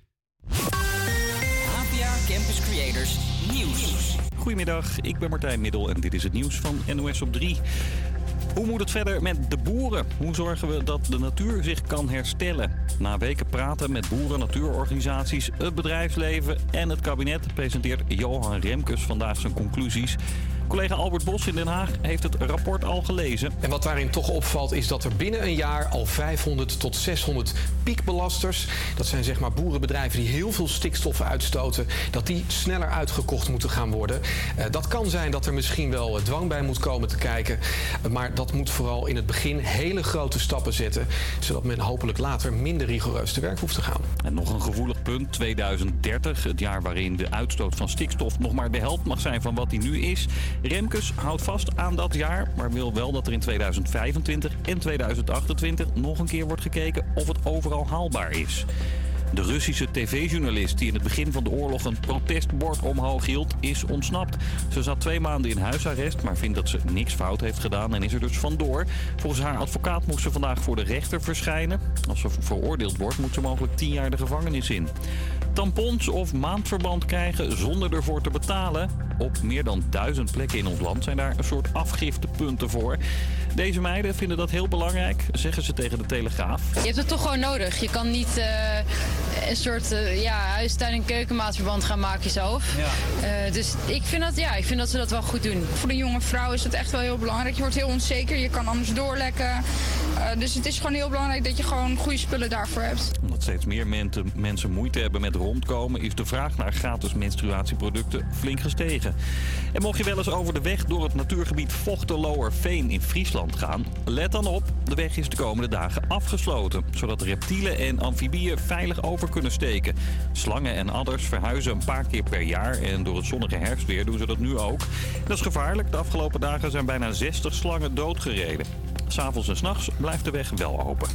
Speaker 20: APA Campus Creators Nieuws.
Speaker 2: Goedemiddag, ik ben Martijn Middel en dit is het nieuws van NOS op 3. Hoe moet het verder met de boeren? Hoe zorgen we dat de natuur zich kan herstellen? Na weken praten met boeren, natuurorganisaties, het bedrijfsleven en het kabinet presenteert Johan Remkes vandaag zijn conclusies. Collega Albert Bos in Den Haag heeft het rapport al gelezen.
Speaker 21: En wat daarin toch opvalt is dat er binnen een jaar al 500 tot 600 piekbelasters, dat zijn zeg maar boerenbedrijven die heel veel stikstoffen uitstoten, dat die sneller uitgekocht moeten gaan worden. Eh, dat kan zijn dat er misschien wel eh, dwang bij moet komen te kijken, eh, maar dat moet vooral in het begin hele grote stappen zetten, zodat men hopelijk later minder rigoureus te werk hoeft te gaan.
Speaker 2: En nog een gevoelig punt, 2030, het jaar waarin de uitstoot van stikstof nog maar de helft mag zijn van wat die nu is. Remkes houdt vast aan dat jaar, maar wil wel dat er in 2025 en 2028 nog een keer wordt gekeken of het overal haalbaar is. De Russische tv-journalist die in het begin van de oorlog een protestbord omhoog hield, is ontsnapt. Ze zat twee maanden in huisarrest, maar vindt dat ze niks fout heeft gedaan en is er dus vandoor. Volgens haar advocaat moest ze vandaag voor de rechter verschijnen. Als ze veroordeeld wordt, moet ze mogelijk tien jaar de gevangenis in. tampons of maandverband krijgen zonder ervoor te betalen. Op meer dan duizend plekken in ons land zijn daar een soort afgiftepunten voor. Deze meiden vinden dat heel belangrijk, zeggen ze tegen de Telegraaf.
Speaker 22: Je hebt het toch gewoon nodig. Je kan niet eh, een soort eh, ja, huistuin- en keukenmaatverband gaan maken zelf. Eh, dus ik vind, dat, ja, ik vind dat ze dat wel goed doen.
Speaker 23: Voor de jonge vrouw is het echt wel heel belangrijk. Je wordt heel onzeker, je kan anders doorlekken. Eh, dus het is gewoon heel belangrijk dat je gewoon goede spullen daarvoor hebt.
Speaker 2: Omdat steeds meer mensen, mensen moeite hebben met rondkomen, is de vraag naar gratis menstruatieproducten flink gestegen. En mocht je wel eens over de weg door het natuurgebied Vochteloerveen in Friesland gaan, let dan op, de weg is de komende dagen afgesloten, zodat reptielen en amfibieën veilig over kunnen steken. Slangen en adders verhuizen een paar keer per jaar en door het zonnige herfstweer doen ze dat nu ook. Dat is gevaarlijk. De afgelopen dagen zijn bijna 60 slangen doodgereden. S'avonds en s'nachts blijft de weg wel open.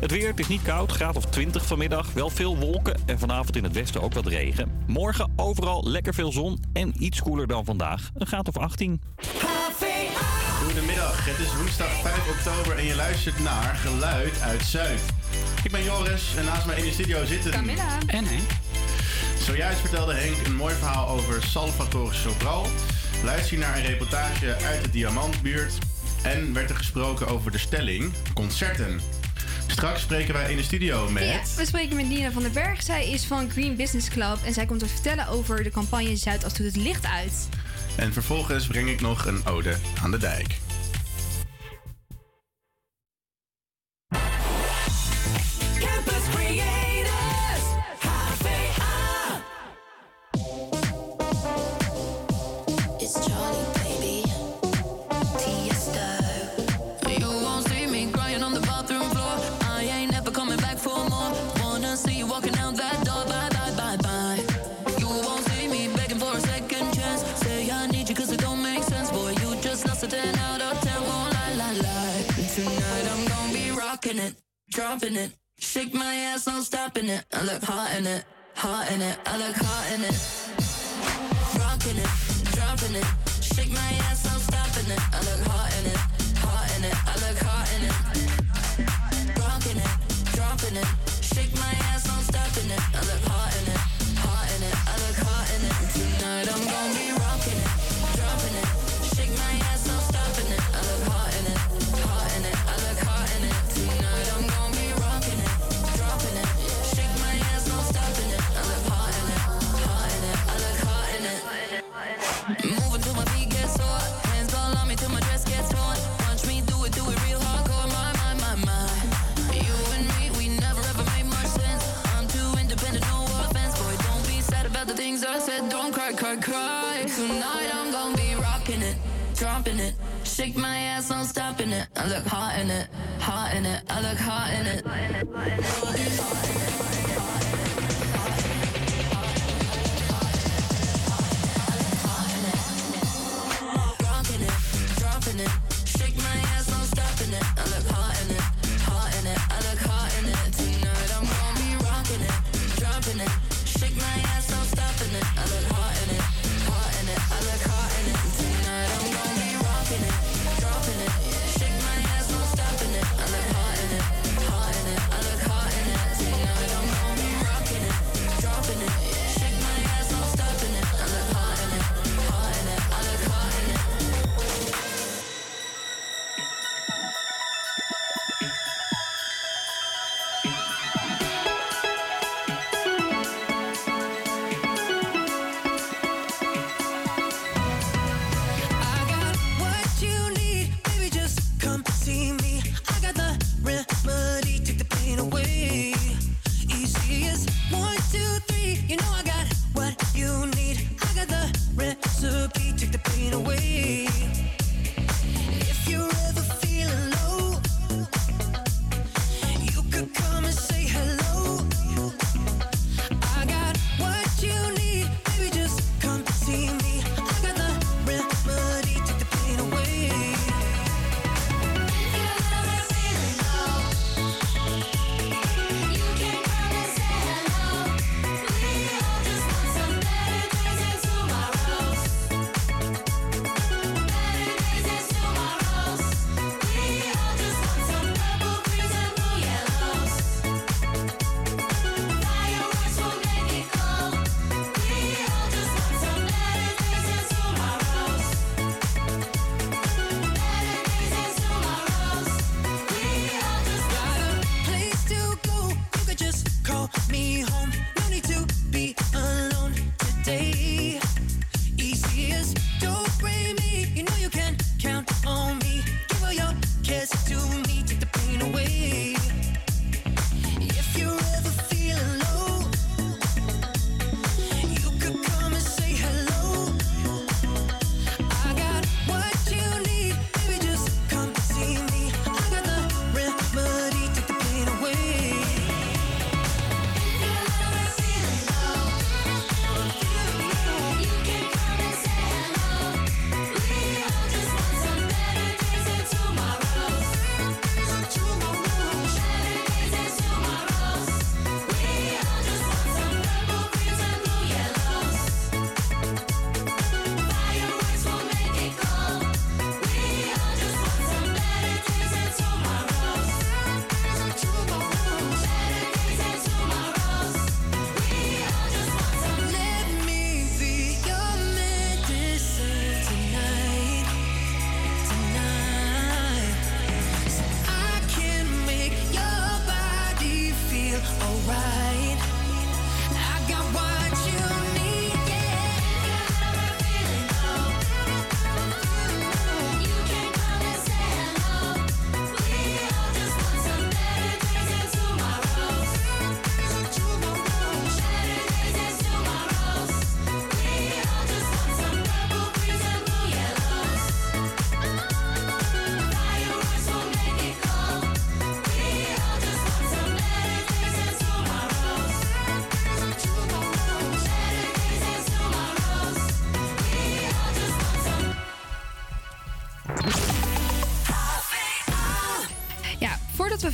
Speaker 2: Het weer, is niet koud, graad of 20 vanmiddag. Wel veel wolken en vanavond in het westen ook wat regen. Morgen overal lekker veel zon en iets koeler dan vandaag. Een graad of 18.
Speaker 8: Goedemiddag, het is woensdag 5 oktober en je luistert naar Geluid uit Zuid. Ik ben Joris en naast mij in de studio zitten...
Speaker 5: Camilla.
Speaker 4: En Henk.
Speaker 8: Zojuist vertelde Henk een mooi verhaal over Salvatore Sobral. Luister je naar een reportage uit de Diamantbuurt. En werd er gesproken over de stelling concerten. Straks spreken wij in de studio met...
Speaker 5: Ja, we spreken met Nina van den Berg. Zij is van Green Business Club en zij komt ons vertellen over de campagne Zuidas doet het licht uit.
Speaker 8: En vervolgens breng ik nog een ode aan de dijk.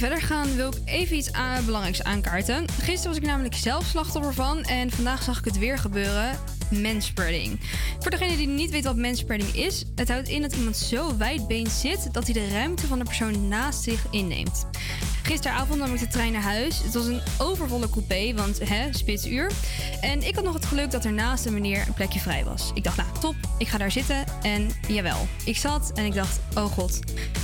Speaker 5: Verder gaan wil ik even iets aan- belangrijks aankaarten. Gisteren was ik namelijk zelf slachtoffer van en vandaag zag ik het weer gebeuren. Manspreading. Voor degene die niet weet wat manspreading is, het houdt in dat iemand zo wijdbeens zit dat hij de ruimte van de persoon naast zich inneemt. Gisteravond nam ik de trein naar huis. Het was een overvolle coupé, want hè, spitsuur. En ik had nog het geluk dat er naast de meneer een plekje vrij was. Ik dacht, nou top, ik ga daar zitten. En jawel, ik zat en ik dacht, oh god,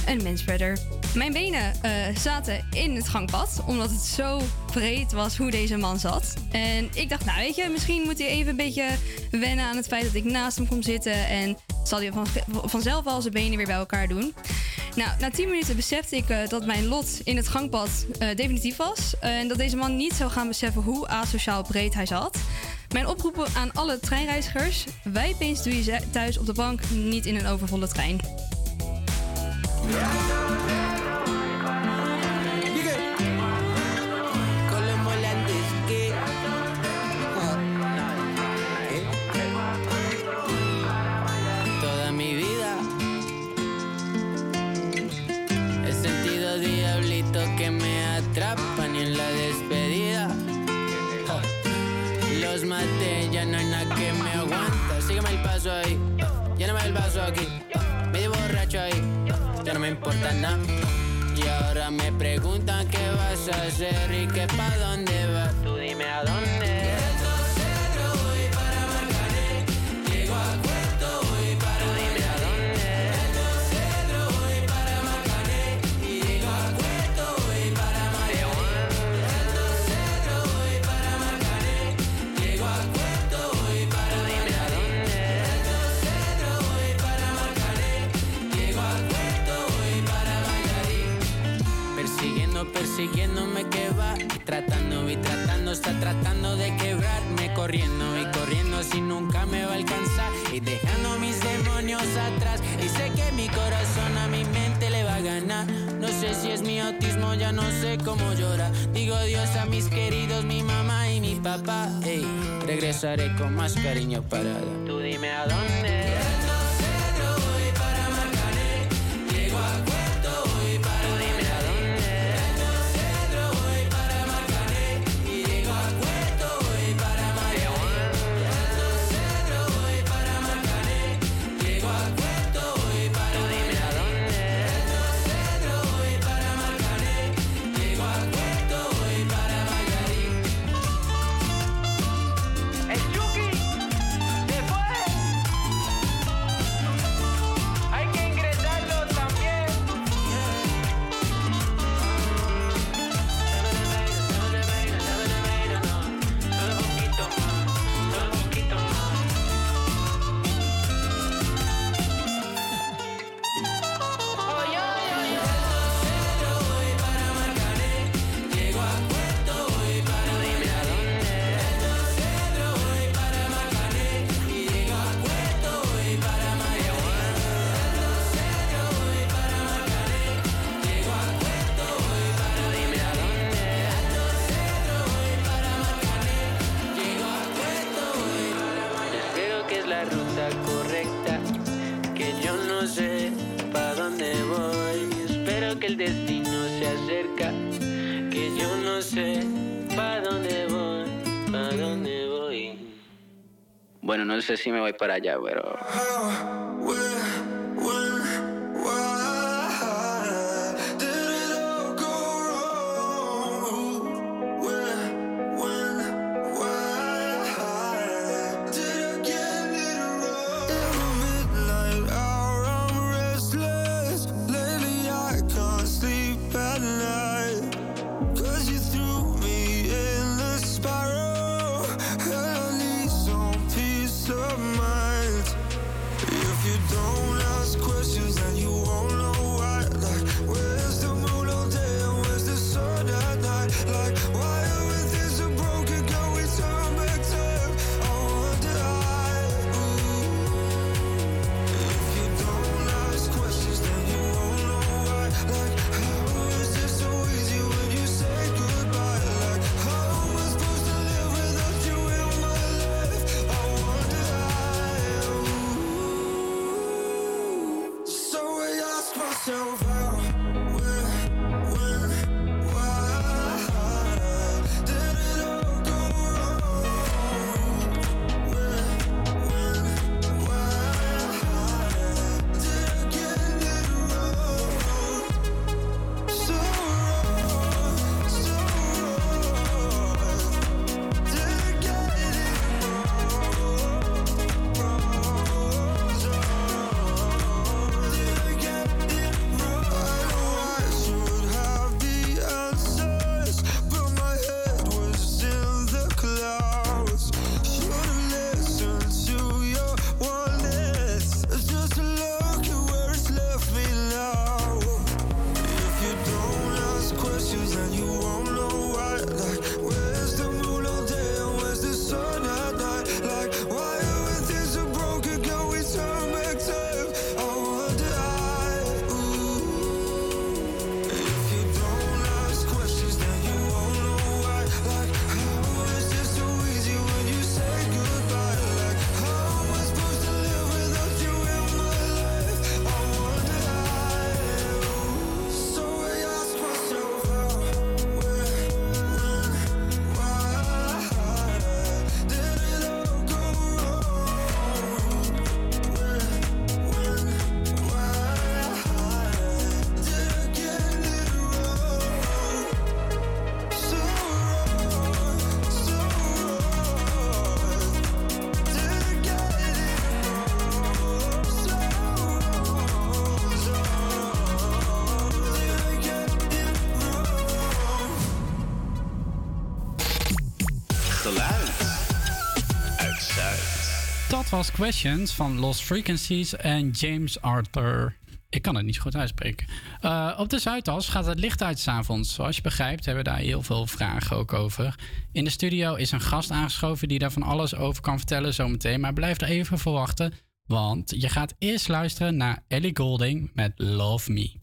Speaker 5: een manspreader. Mijn benen eh, zaten in het gangpad, omdat het zo breed was hoe deze man zat. En ik dacht, nou weet je, misschien moet hij even een beetje wennen aan het feit dat ik naast hem kom zitten. En zal hij van, vanzelf al zijn benen weer bij elkaar doen. Nou, na 10 minuten besefte ik eh, dat mijn lot in het gangpad eh, definitief was. en dat deze man niet zou gaan beseffen hoe asociaal breed hij zat. Mijn oproepen aan alle treinreizigers: wijdbeens doe je thuis op de bank, niet in een overvolle trein.
Speaker 24: Aquí, medio borracho ahí, ya no me importa nada. Y ahora me preguntan qué vas a hacer y que pa' dónde vas. Persiguiéndome que va Tratando y tratando, está tratando de quebrarme. Corriendo y corriendo si nunca me va a alcanzar. Y dejando mis demonios atrás. Y sé que mi corazón a mi mente le va a ganar. No sé si es mi autismo, ya no sé cómo llorar Digo adiós a mis queridos, mi mamá y mi papá. Ey, regresaré con más cariño para dar. Tú dime a dónde
Speaker 17: Entonces sí me voy para allá, pero...
Speaker 6: dat was Questions van Lost Frequencies en James Arthur. Ik kan het niet goed uitspreken. Eh, op de Zuidas gaat het licht uit s'avonds. Zoals je begrijpt hebben we daar heel veel vragen ook over. In de studio is een gast aangeschoven die daar van alles over kan vertellen zometeen. Maar blijf er even voor wachten, want je gaat eerst luisteren naar Ellie Golding met Love Me.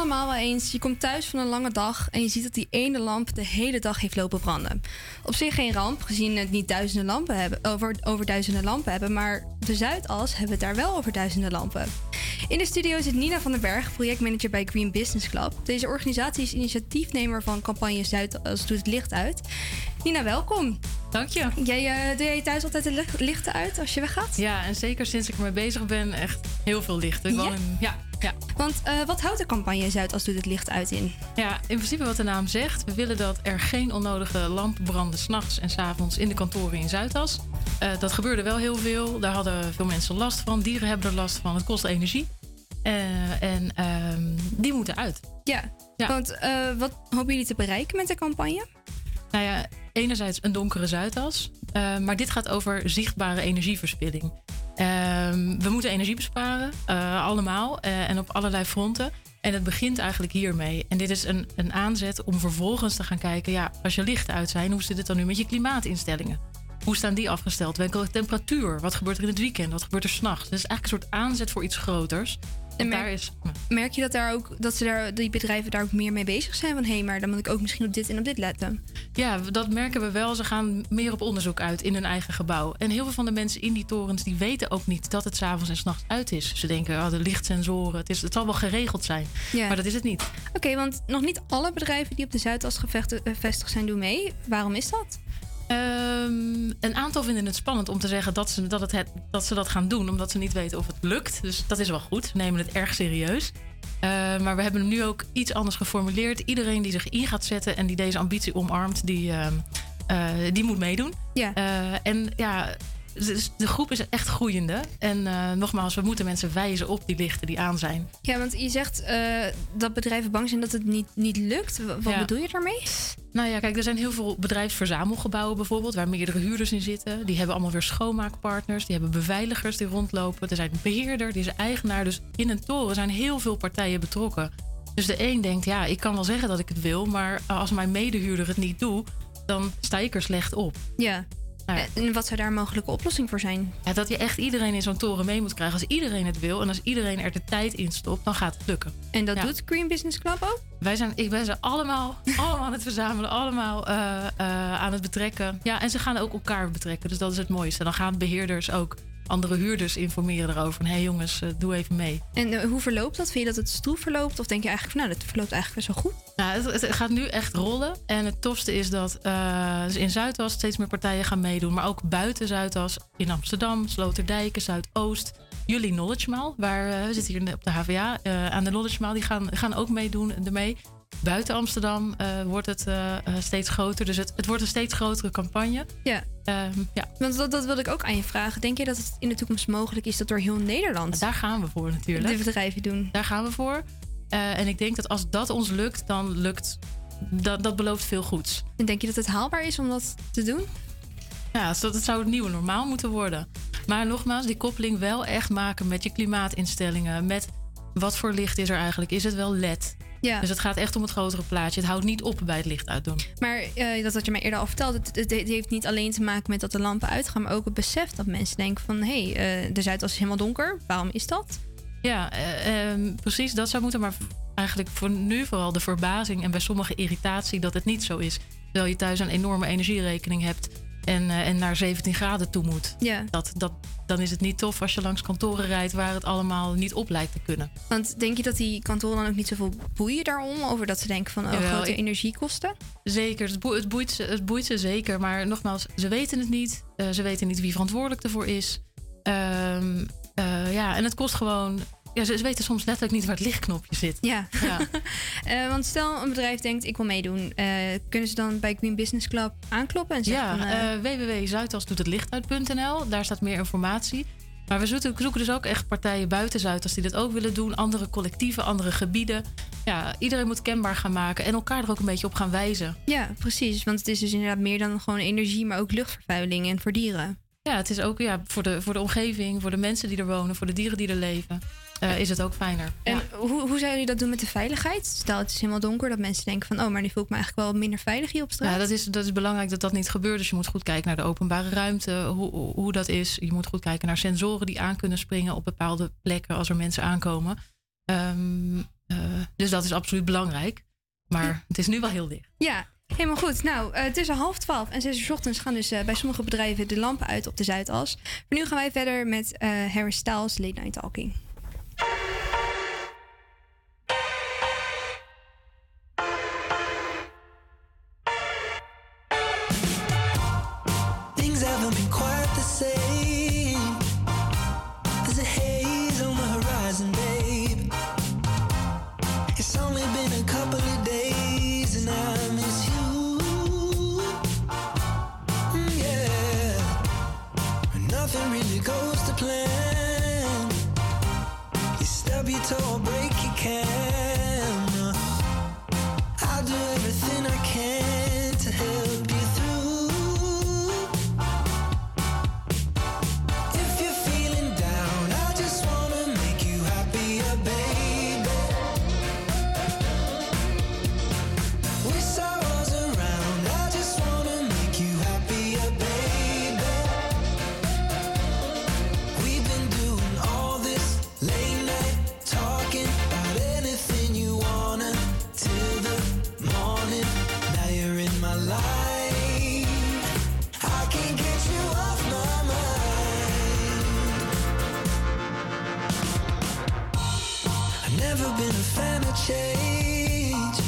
Speaker 5: Allemaal wel eens. Je komt thuis van een lange dag en je ziet dat die ene lamp de hele dag heeft lopen branden. Op zich geen ramp, gezien het niet duizenden lampen hebben, over, over duizenden lampen hebben, maar de Zuidas hebben het daar wel over duizenden lampen. In de studio zit Nina van den Berg, projectmanager bij Green Business Club. Deze organisatie is initiatiefnemer van campagne Zuidas Doet het Licht Uit. Nina, welkom.
Speaker 25: Dank je.
Speaker 5: Jij, eh, doe jij thuis altijd de licht- lichten uit als je weggaat?
Speaker 25: Ja, en zeker sinds ik ermee bezig ben, echt heel veel licht. Ik woon
Speaker 5: Ja?
Speaker 25: in- ja, ja.
Speaker 5: Want eh, wat houdt de campagne Zuidas Doet het Licht Uit in?
Speaker 25: Ja, in principe wat de naam zegt. We willen dat er geen onnodige lampen branden s'nachts en s'avonds in de kantoren in Zuidas. Eh, dat gebeurde wel heel veel. Daar hadden veel mensen last van. Dieren hebben er last van. Het kost energie. Eh, en ehm, die moeten uit.
Speaker 5: Ja, want eh, wat hopen jullie te bereiken met de campagne?
Speaker 25: Nou ja, enerzijds een donkere Zuidas. maar dit gaat over zichtbare energieverspilling. Ehm, we moeten energie besparen, eh, allemaal. eh, en op allerlei fronten. En het begint eigenlijk hiermee. En dit is een, een aanzet om vervolgens te gaan kijken... ja, als je lichten uit zijn, hoe zit het dan nu met je klimaatinstellingen? Hoe staan die afgesteld? Welke temperatuur? Wat gebeurt er in het weekend? Wat gebeurt er s'nachts? Het is eigenlijk een soort aanzet voor iets groters. En
Speaker 5: merk-
Speaker 25: daar is...
Speaker 5: Merk je dat, daar ook, dat ze daar, die bedrijven daar ook meer mee bezig zijn? Van hé, hey, maar dan moet ik ook misschien op dit en op dit letten.
Speaker 25: Ja, dat merken we wel. Ze gaan meer op onderzoek uit in hun eigen gebouw. En heel veel van de mensen in die torens die weten ook niet dat het s'avonds en s'nachts uit is. Ze denken, oh, de lichtsensoren, het, is, het zal wel geregeld zijn.
Speaker 5: Ja.
Speaker 25: Maar dat is het niet.
Speaker 5: Oké, want nog niet alle bedrijven die op de Zuidas gevestigd zijn doen mee. Waarom is dat?
Speaker 25: Ehm, een aantal vinden het spannend om te zeggen dat ze dat, het, dat ze dat gaan doen, omdat ze niet weten of het lukt. Dus dat is wel goed. Ze nemen het erg serieus. Eh, maar we hebben hem nu ook iets anders geformuleerd. Iedereen die zich in gaat zetten en die deze ambitie omarmt, die, ehm, eh, die moet meedoen.
Speaker 5: Ja.
Speaker 25: Eh, en ja, dus de groep is echt groeiende. En eh, nogmaals, we moeten mensen wijzen op die lichten die aan zijn.
Speaker 5: Ja, want je zegt eh, dat bedrijven bang zijn dat het niet, niet lukt. Wat
Speaker 25: Ja.
Speaker 5: bedoel je daarmee?
Speaker 25: Nou ja, kijk, er zijn heel veel bedrijfsverzamelgebouwen bijvoorbeeld, waar meerdere huurders in zitten. Die hebben allemaal weer schoonmaakpartners, die hebben beveiligers die rondlopen. Er zijn beheerder, die is eigenaar. Dus in een toren zijn heel veel partijen betrokken. Dus de een denkt, ja, ik kan wel zeggen dat ik het wil, maar als mijn medehuurder het niet doet, dan sta ik er slecht op.
Speaker 5: Ja.
Speaker 25: Nou ja.
Speaker 5: En wat zou daar een mogelijke oplossing voor zijn?
Speaker 25: Ja, dat je echt iedereen in zo'n toren mee moet krijgen. Als iedereen het wil en als iedereen er de tijd in stopt, dan gaat het lukken.
Speaker 5: En dat
Speaker 25: Ja.
Speaker 5: doet Green Business Club ook?
Speaker 25: Wij zijn, ik ben ze allemaal, allemaal aan het verzamelen, allemaal eh, eh, aan het betrekken. Ja, en ze gaan ook elkaar betrekken, dus dat is het mooiste. Dan gaan beheerders ook andere huurders informeren erover. Hé hey jongens, eh, doe even mee.
Speaker 5: En eh, hoe verloopt dat? Vind je dat het stroef verloopt? Of denk je eigenlijk van, nou, dat verloopt eigenlijk best wel goed?
Speaker 25: Nou, het, het gaat nu echt rollen. En het tofste is dat dus in Zuidas steeds meer partijen gaan meedoen. Maar ook buiten Zuidas, in Amsterdam, Sloterdijk, Zuidoost. Jullie Knowledge Mall, waar eh, we zitten hier op de HVA aan de Knowledge Mall, die gaan, gaan ook meedoen ermee. Buiten Amsterdam eh, wordt het eh, eh, steeds groter. Dus het, het wordt een steeds grotere campagne.
Speaker 5: Ja.
Speaker 25: Ehm, ja.
Speaker 5: Want dat, dat wil ik ook aan je vragen. Denk je dat het in de toekomst mogelijk is dat door heel Nederland...
Speaker 25: Daar gaan we voor natuurlijk.
Speaker 5: De bedrijven doen.
Speaker 25: Daar gaan we voor. En ik denk dat als dat ons lukt, dan lukt... Dat, dat belooft veel goeds.
Speaker 5: En denk je dat het haalbaar is om dat te doen?
Speaker 25: Ja, dat het zou het nieuwe normaal moeten worden. Maar nogmaals, die koppeling wel echt maken met je klimaatinstellingen. Met wat voor licht is er eigenlijk? Is het wel LED?
Speaker 5: Ja.
Speaker 25: Dus het gaat echt om het grotere plaatje. Het houdt niet op bij het licht uitdoen.
Speaker 5: Maar eh, dat had je mij eerder al verteld. Het, het, het heeft niet alleen te maken met dat de lampen uitgaan, maar ook het besef dat mensen denken van hé, hey, eh, de Zuidas is helemaal donker. Waarom is dat?
Speaker 25: Ja, eh, ehm, precies. Dat zou moeten. Maar eigenlijk voor nu vooral de verbazing en bij sommigen irritatie dat het niet zo is. Terwijl je thuis een enorme energierekening hebt en, en naar 17 graden toe moet.
Speaker 5: Ja.
Speaker 25: Dat, dat, dan is het niet tof als je langs kantoren rijdt waar het allemaal niet op lijkt te kunnen.
Speaker 5: Want denk je dat die kantoren dan ook niet zoveel boeien daarom? Over dat ze denken van oh,
Speaker 25: Jawel,
Speaker 5: grote
Speaker 25: ik-
Speaker 5: energiekosten?
Speaker 25: Zeker, het boeit, het, boeit ze, het boeit ze zeker. Maar nogmaals, ze weten het niet. Eh, ze weten niet wie verantwoordelijk ervoor is. Ehm, eh, ja, en het kost gewoon... Ja, ze, weten soms letterlijk niet waar het lichtknopje zit.
Speaker 5: Ja.
Speaker 25: Ja.
Speaker 5: Eh, want stel een bedrijf denkt ik wil meedoen. eh, kunnen ze dan bij Green Business Club aankloppen en zeggen
Speaker 25: Ja,
Speaker 5: van, eh,
Speaker 25: www.zuidasdoethetlichtuit.nl. Daar staat meer informatie. Maar we zoeken, dus ook echt partijen buiten Zuidas die dit ook willen doen. Andere collectieven, andere gebieden. Ja, iedereen moet kenbaar gaan maken en elkaar er ook een beetje op gaan wijzen.
Speaker 5: Ja, precies. Want het is dus inderdaad meer dan gewoon energie, maar ook luchtvervuiling en voor dieren.
Speaker 25: Ja, het is ook ja, voor, de, voor de omgeving, voor de mensen die er wonen, voor de dieren die er leven. Eh, is het ook fijner.
Speaker 5: En
Speaker 25: Ja.
Speaker 5: hoe, hoe zouden jullie dat doen met de veiligheid? Stel, het is helemaal donker, dat mensen denken van... oh, maar nu voel ik me eigenlijk wel minder veilig hier op straat.
Speaker 25: Ja, dat is, dat is belangrijk dat dat niet gebeurt. Dus je moet goed kijken naar de openbare ruimte, hoe, hoe- dat is. Je moet goed kijken naar sensoren die aan kunnen springen op bepaalde plekken als er mensen aankomen. Ehm, eh, dus dat is absoluut belangrijk. Maar het is nu wel heel dicht.
Speaker 5: Ja, helemaal goed. Nou, eh, tussen half twaalf en zes uur ochtends gaan dus bij sommige bedrijven de lampen uit op de Zuidas. Maar nu gaan wij verder met eh Harry Styles Late Night Talking.
Speaker 1: you change,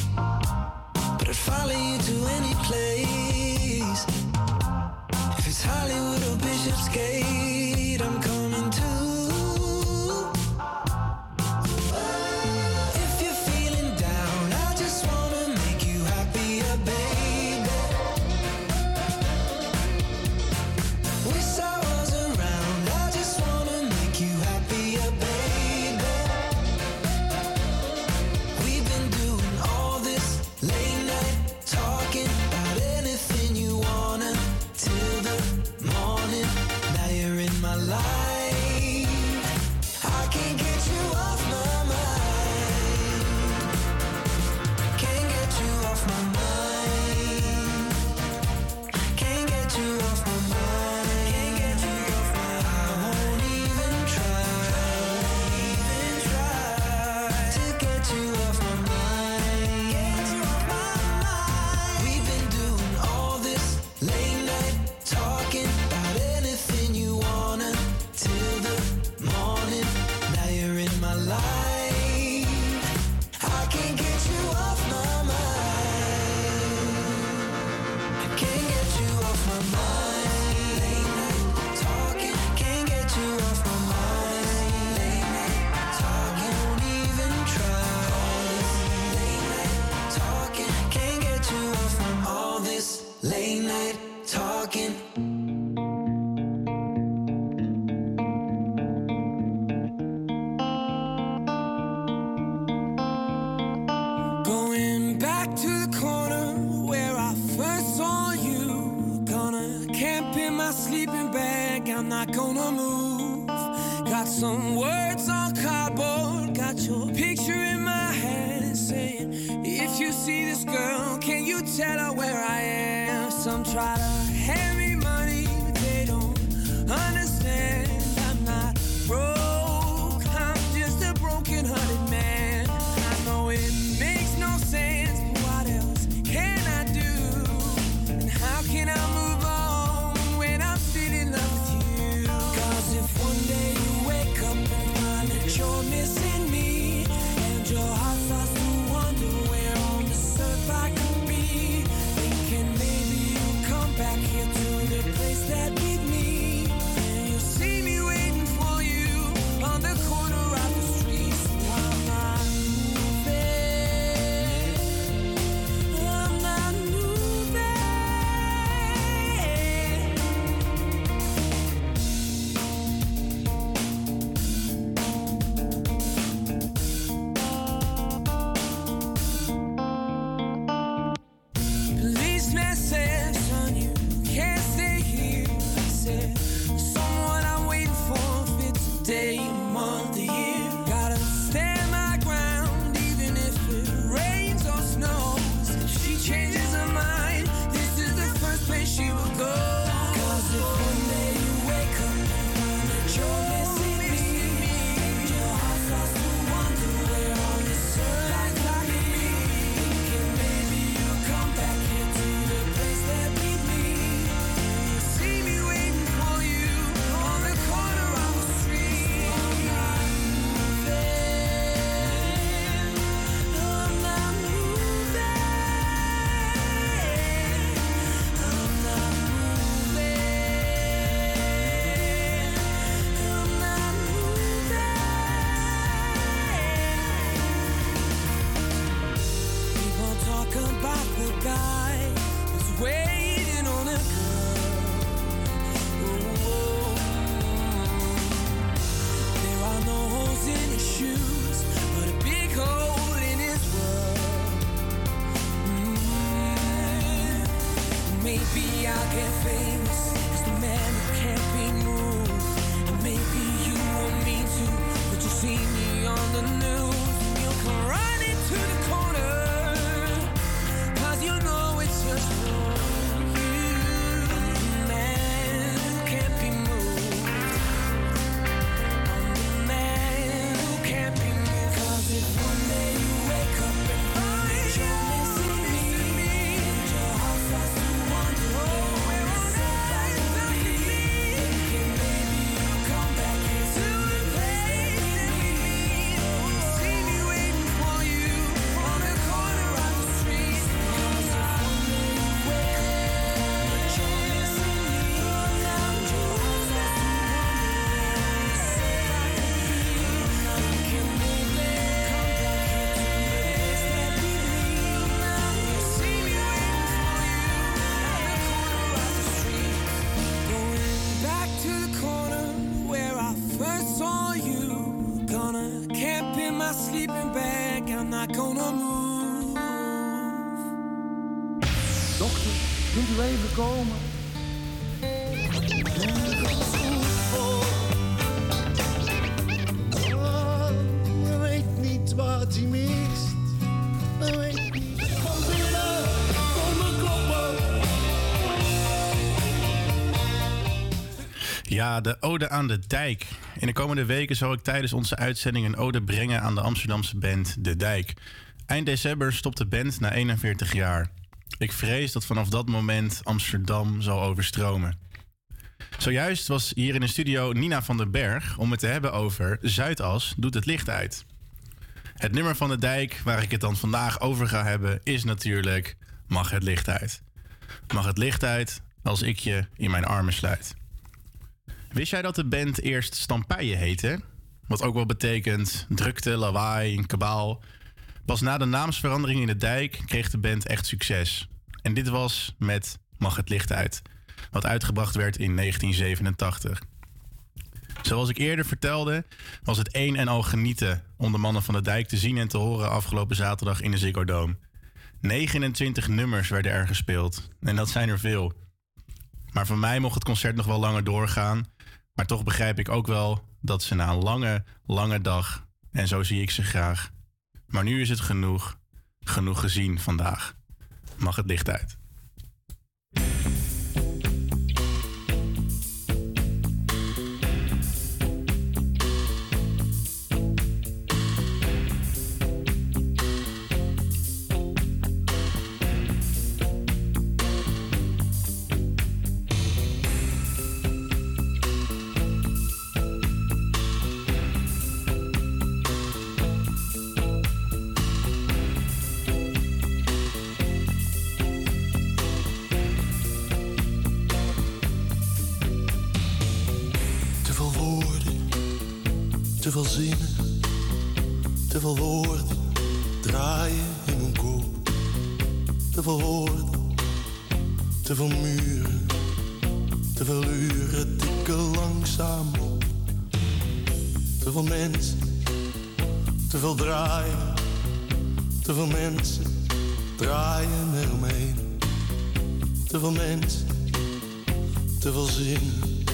Speaker 1: but I'd follow you to any place. If it's Hollywood or Bishopsgate, I'm
Speaker 26: komen?
Speaker 12: Weet niet wat hij mist. Weet niet. Binnen, kom me kloppen.
Speaker 8: Ja, de Ode aan de Dijk. In de komende weken zal ik tijdens onze uitzending een ode brengen aan de Amsterdamse band De Dijk. Eind december stopt de band na 41 jaar. Ik vrees dat vanaf dat moment Amsterdam zal overstromen. Zojuist was hier in de studio Nina van den Berg om het te hebben over Zuidas doet het licht uit. Het nummer van de dijk waar ik het dan vandaag over ga hebben is natuurlijk Mag het licht uit. Mag het licht uit als ik je in mijn armen sluit. Wist jij dat de band eerst Stampeien heette? Wat ook wel betekent drukte, lawaai kabaal. Pas na de naamsverandering in de dijk kreeg de band echt succes. En dit was met Mag het licht uit, wat uitgebracht werd in 1987. Zoals ik eerder vertelde, was het een en al genieten om de mannen van de dijk te zien en te horen afgelopen zaterdag in de Ziggo Dome. 29 nummers werden er gespeeld en dat zijn er veel. Maar voor mij mocht het concert nog wel langer doorgaan, maar toch begrijp ik ook wel dat ze na een lange, lange dag, en zo zie ik ze graag. Maar nu is het genoeg, genoeg gezien vandaag mag het licht uit.
Speaker 12: Te veel mensen draaien eromheen. Te veel mensen, te veel zinnen.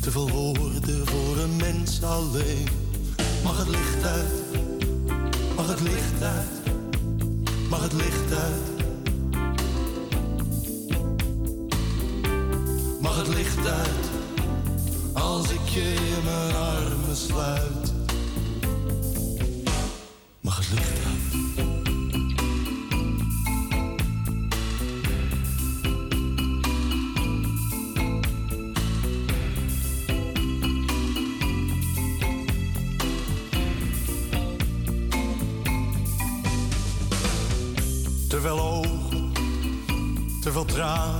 Speaker 12: Te veel woorden voor een mens alleen. Mag het licht uit, mag het licht uit, mag het licht uit.
Speaker 9: atrás.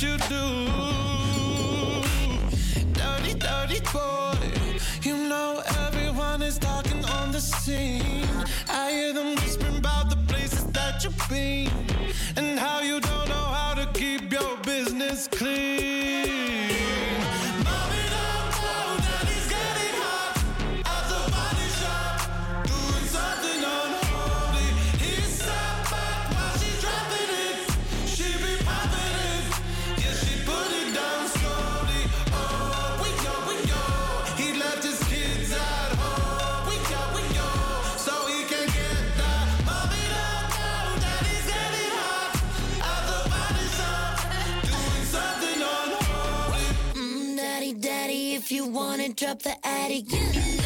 Speaker 9: you do. out you.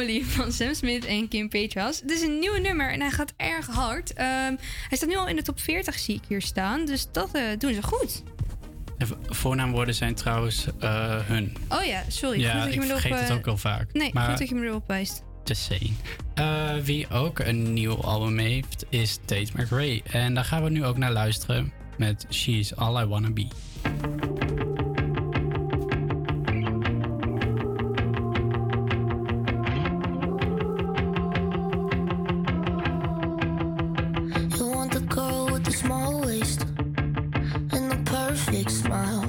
Speaker 5: Van Sam Smith en Kim Petras. Het is een nieuw nummer en hij gaat erg hard. Ehm, hij staat nu al in de top 40, zie ik hier staan. Dus dat eh, doen ze goed.
Speaker 4: Voornaamwoorden zijn trouwens eh, hun.
Speaker 5: Oh ja, sorry.
Speaker 4: Ja, ik vergeet het
Speaker 5: eh,
Speaker 4: ook al vaak.
Speaker 5: Nee,
Speaker 4: maar,
Speaker 5: goed dat je me erop wijst.
Speaker 4: Te zien. Wie ook een nieuw album heeft, is Tate McRae. En daar gaan we nu ook naar luisteren met She's All I Wanna Be.
Speaker 12: fix my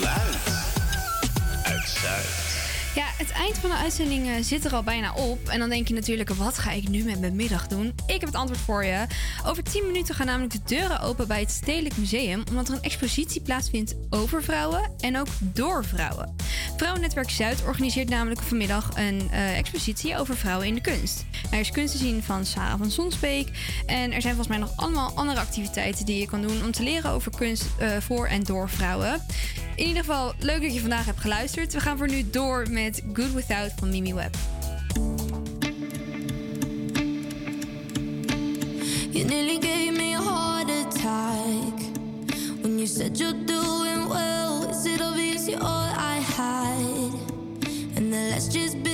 Speaker 27: Geluid.
Speaker 5: Ja, het eind van de uitzending eh, zit er al bijna op. En dan denk je natuurlijk, wat ga ik nu met mijn middag doen? Ik heb het antwoord voor je. Over 10 minuten gaan namelijk de deuren open bij het Stedelijk Museum... omdat er een expositie plaatsvindt over vrouwen en ook door vrouwen. Vrouwennetwerk Zuid organiseert namelijk vanmiddag een eh, expositie over vrouwen in de kunst. Er is kunst te zien van Sarah van Sonsbeek. En er zijn volgens mij nog allemaal andere activiteiten die je kan doen... om te leren over kunst eh, voor en door vrouwen. In ieder geval, leuk dat je vandaag hebt geluisterd. We gaan voor nu door met Good Without van Mimi Webb.
Speaker 15: You nearly gave me a heart attack when you said you're doing well. Is it obvious I had? And the last just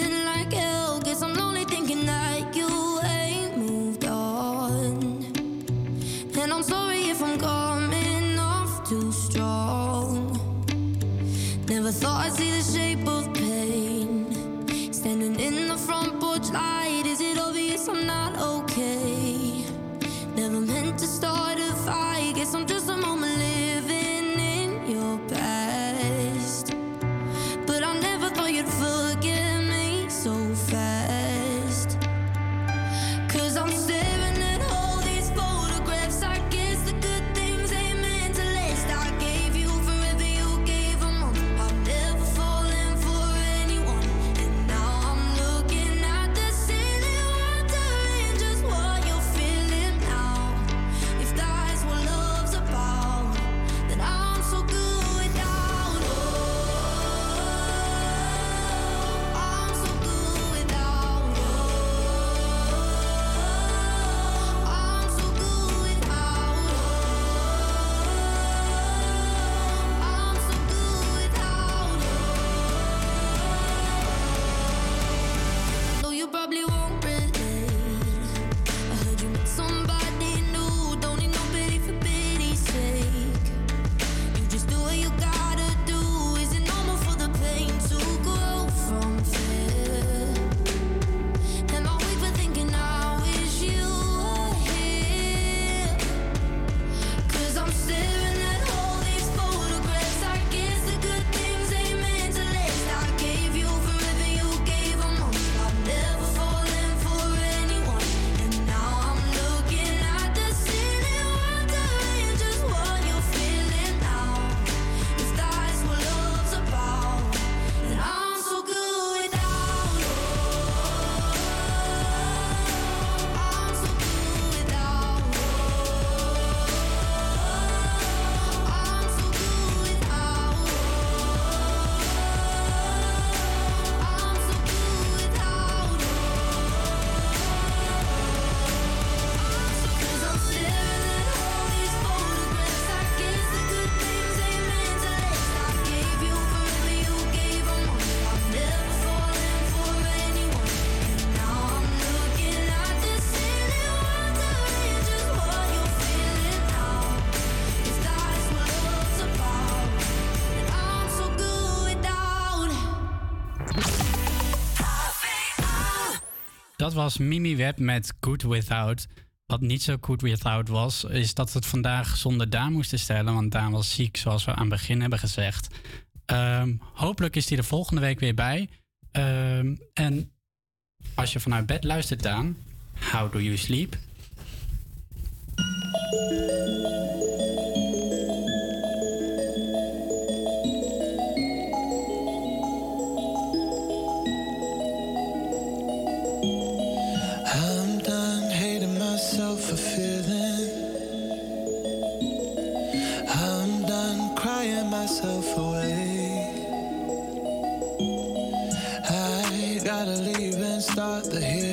Speaker 4: Dat was Mimi Webb met Good Without. Wat niet zo good without was, is dat we het vandaag zonder Daan moesten stellen. Want Daan was ziek, zoals we aan het begin hebben gezegd. Ehm, hopelijk is hij er volgende week weer bij. Ehm, en Als je vanuit bed luistert, Daan, How Do You Sleep?
Speaker 1: The healing.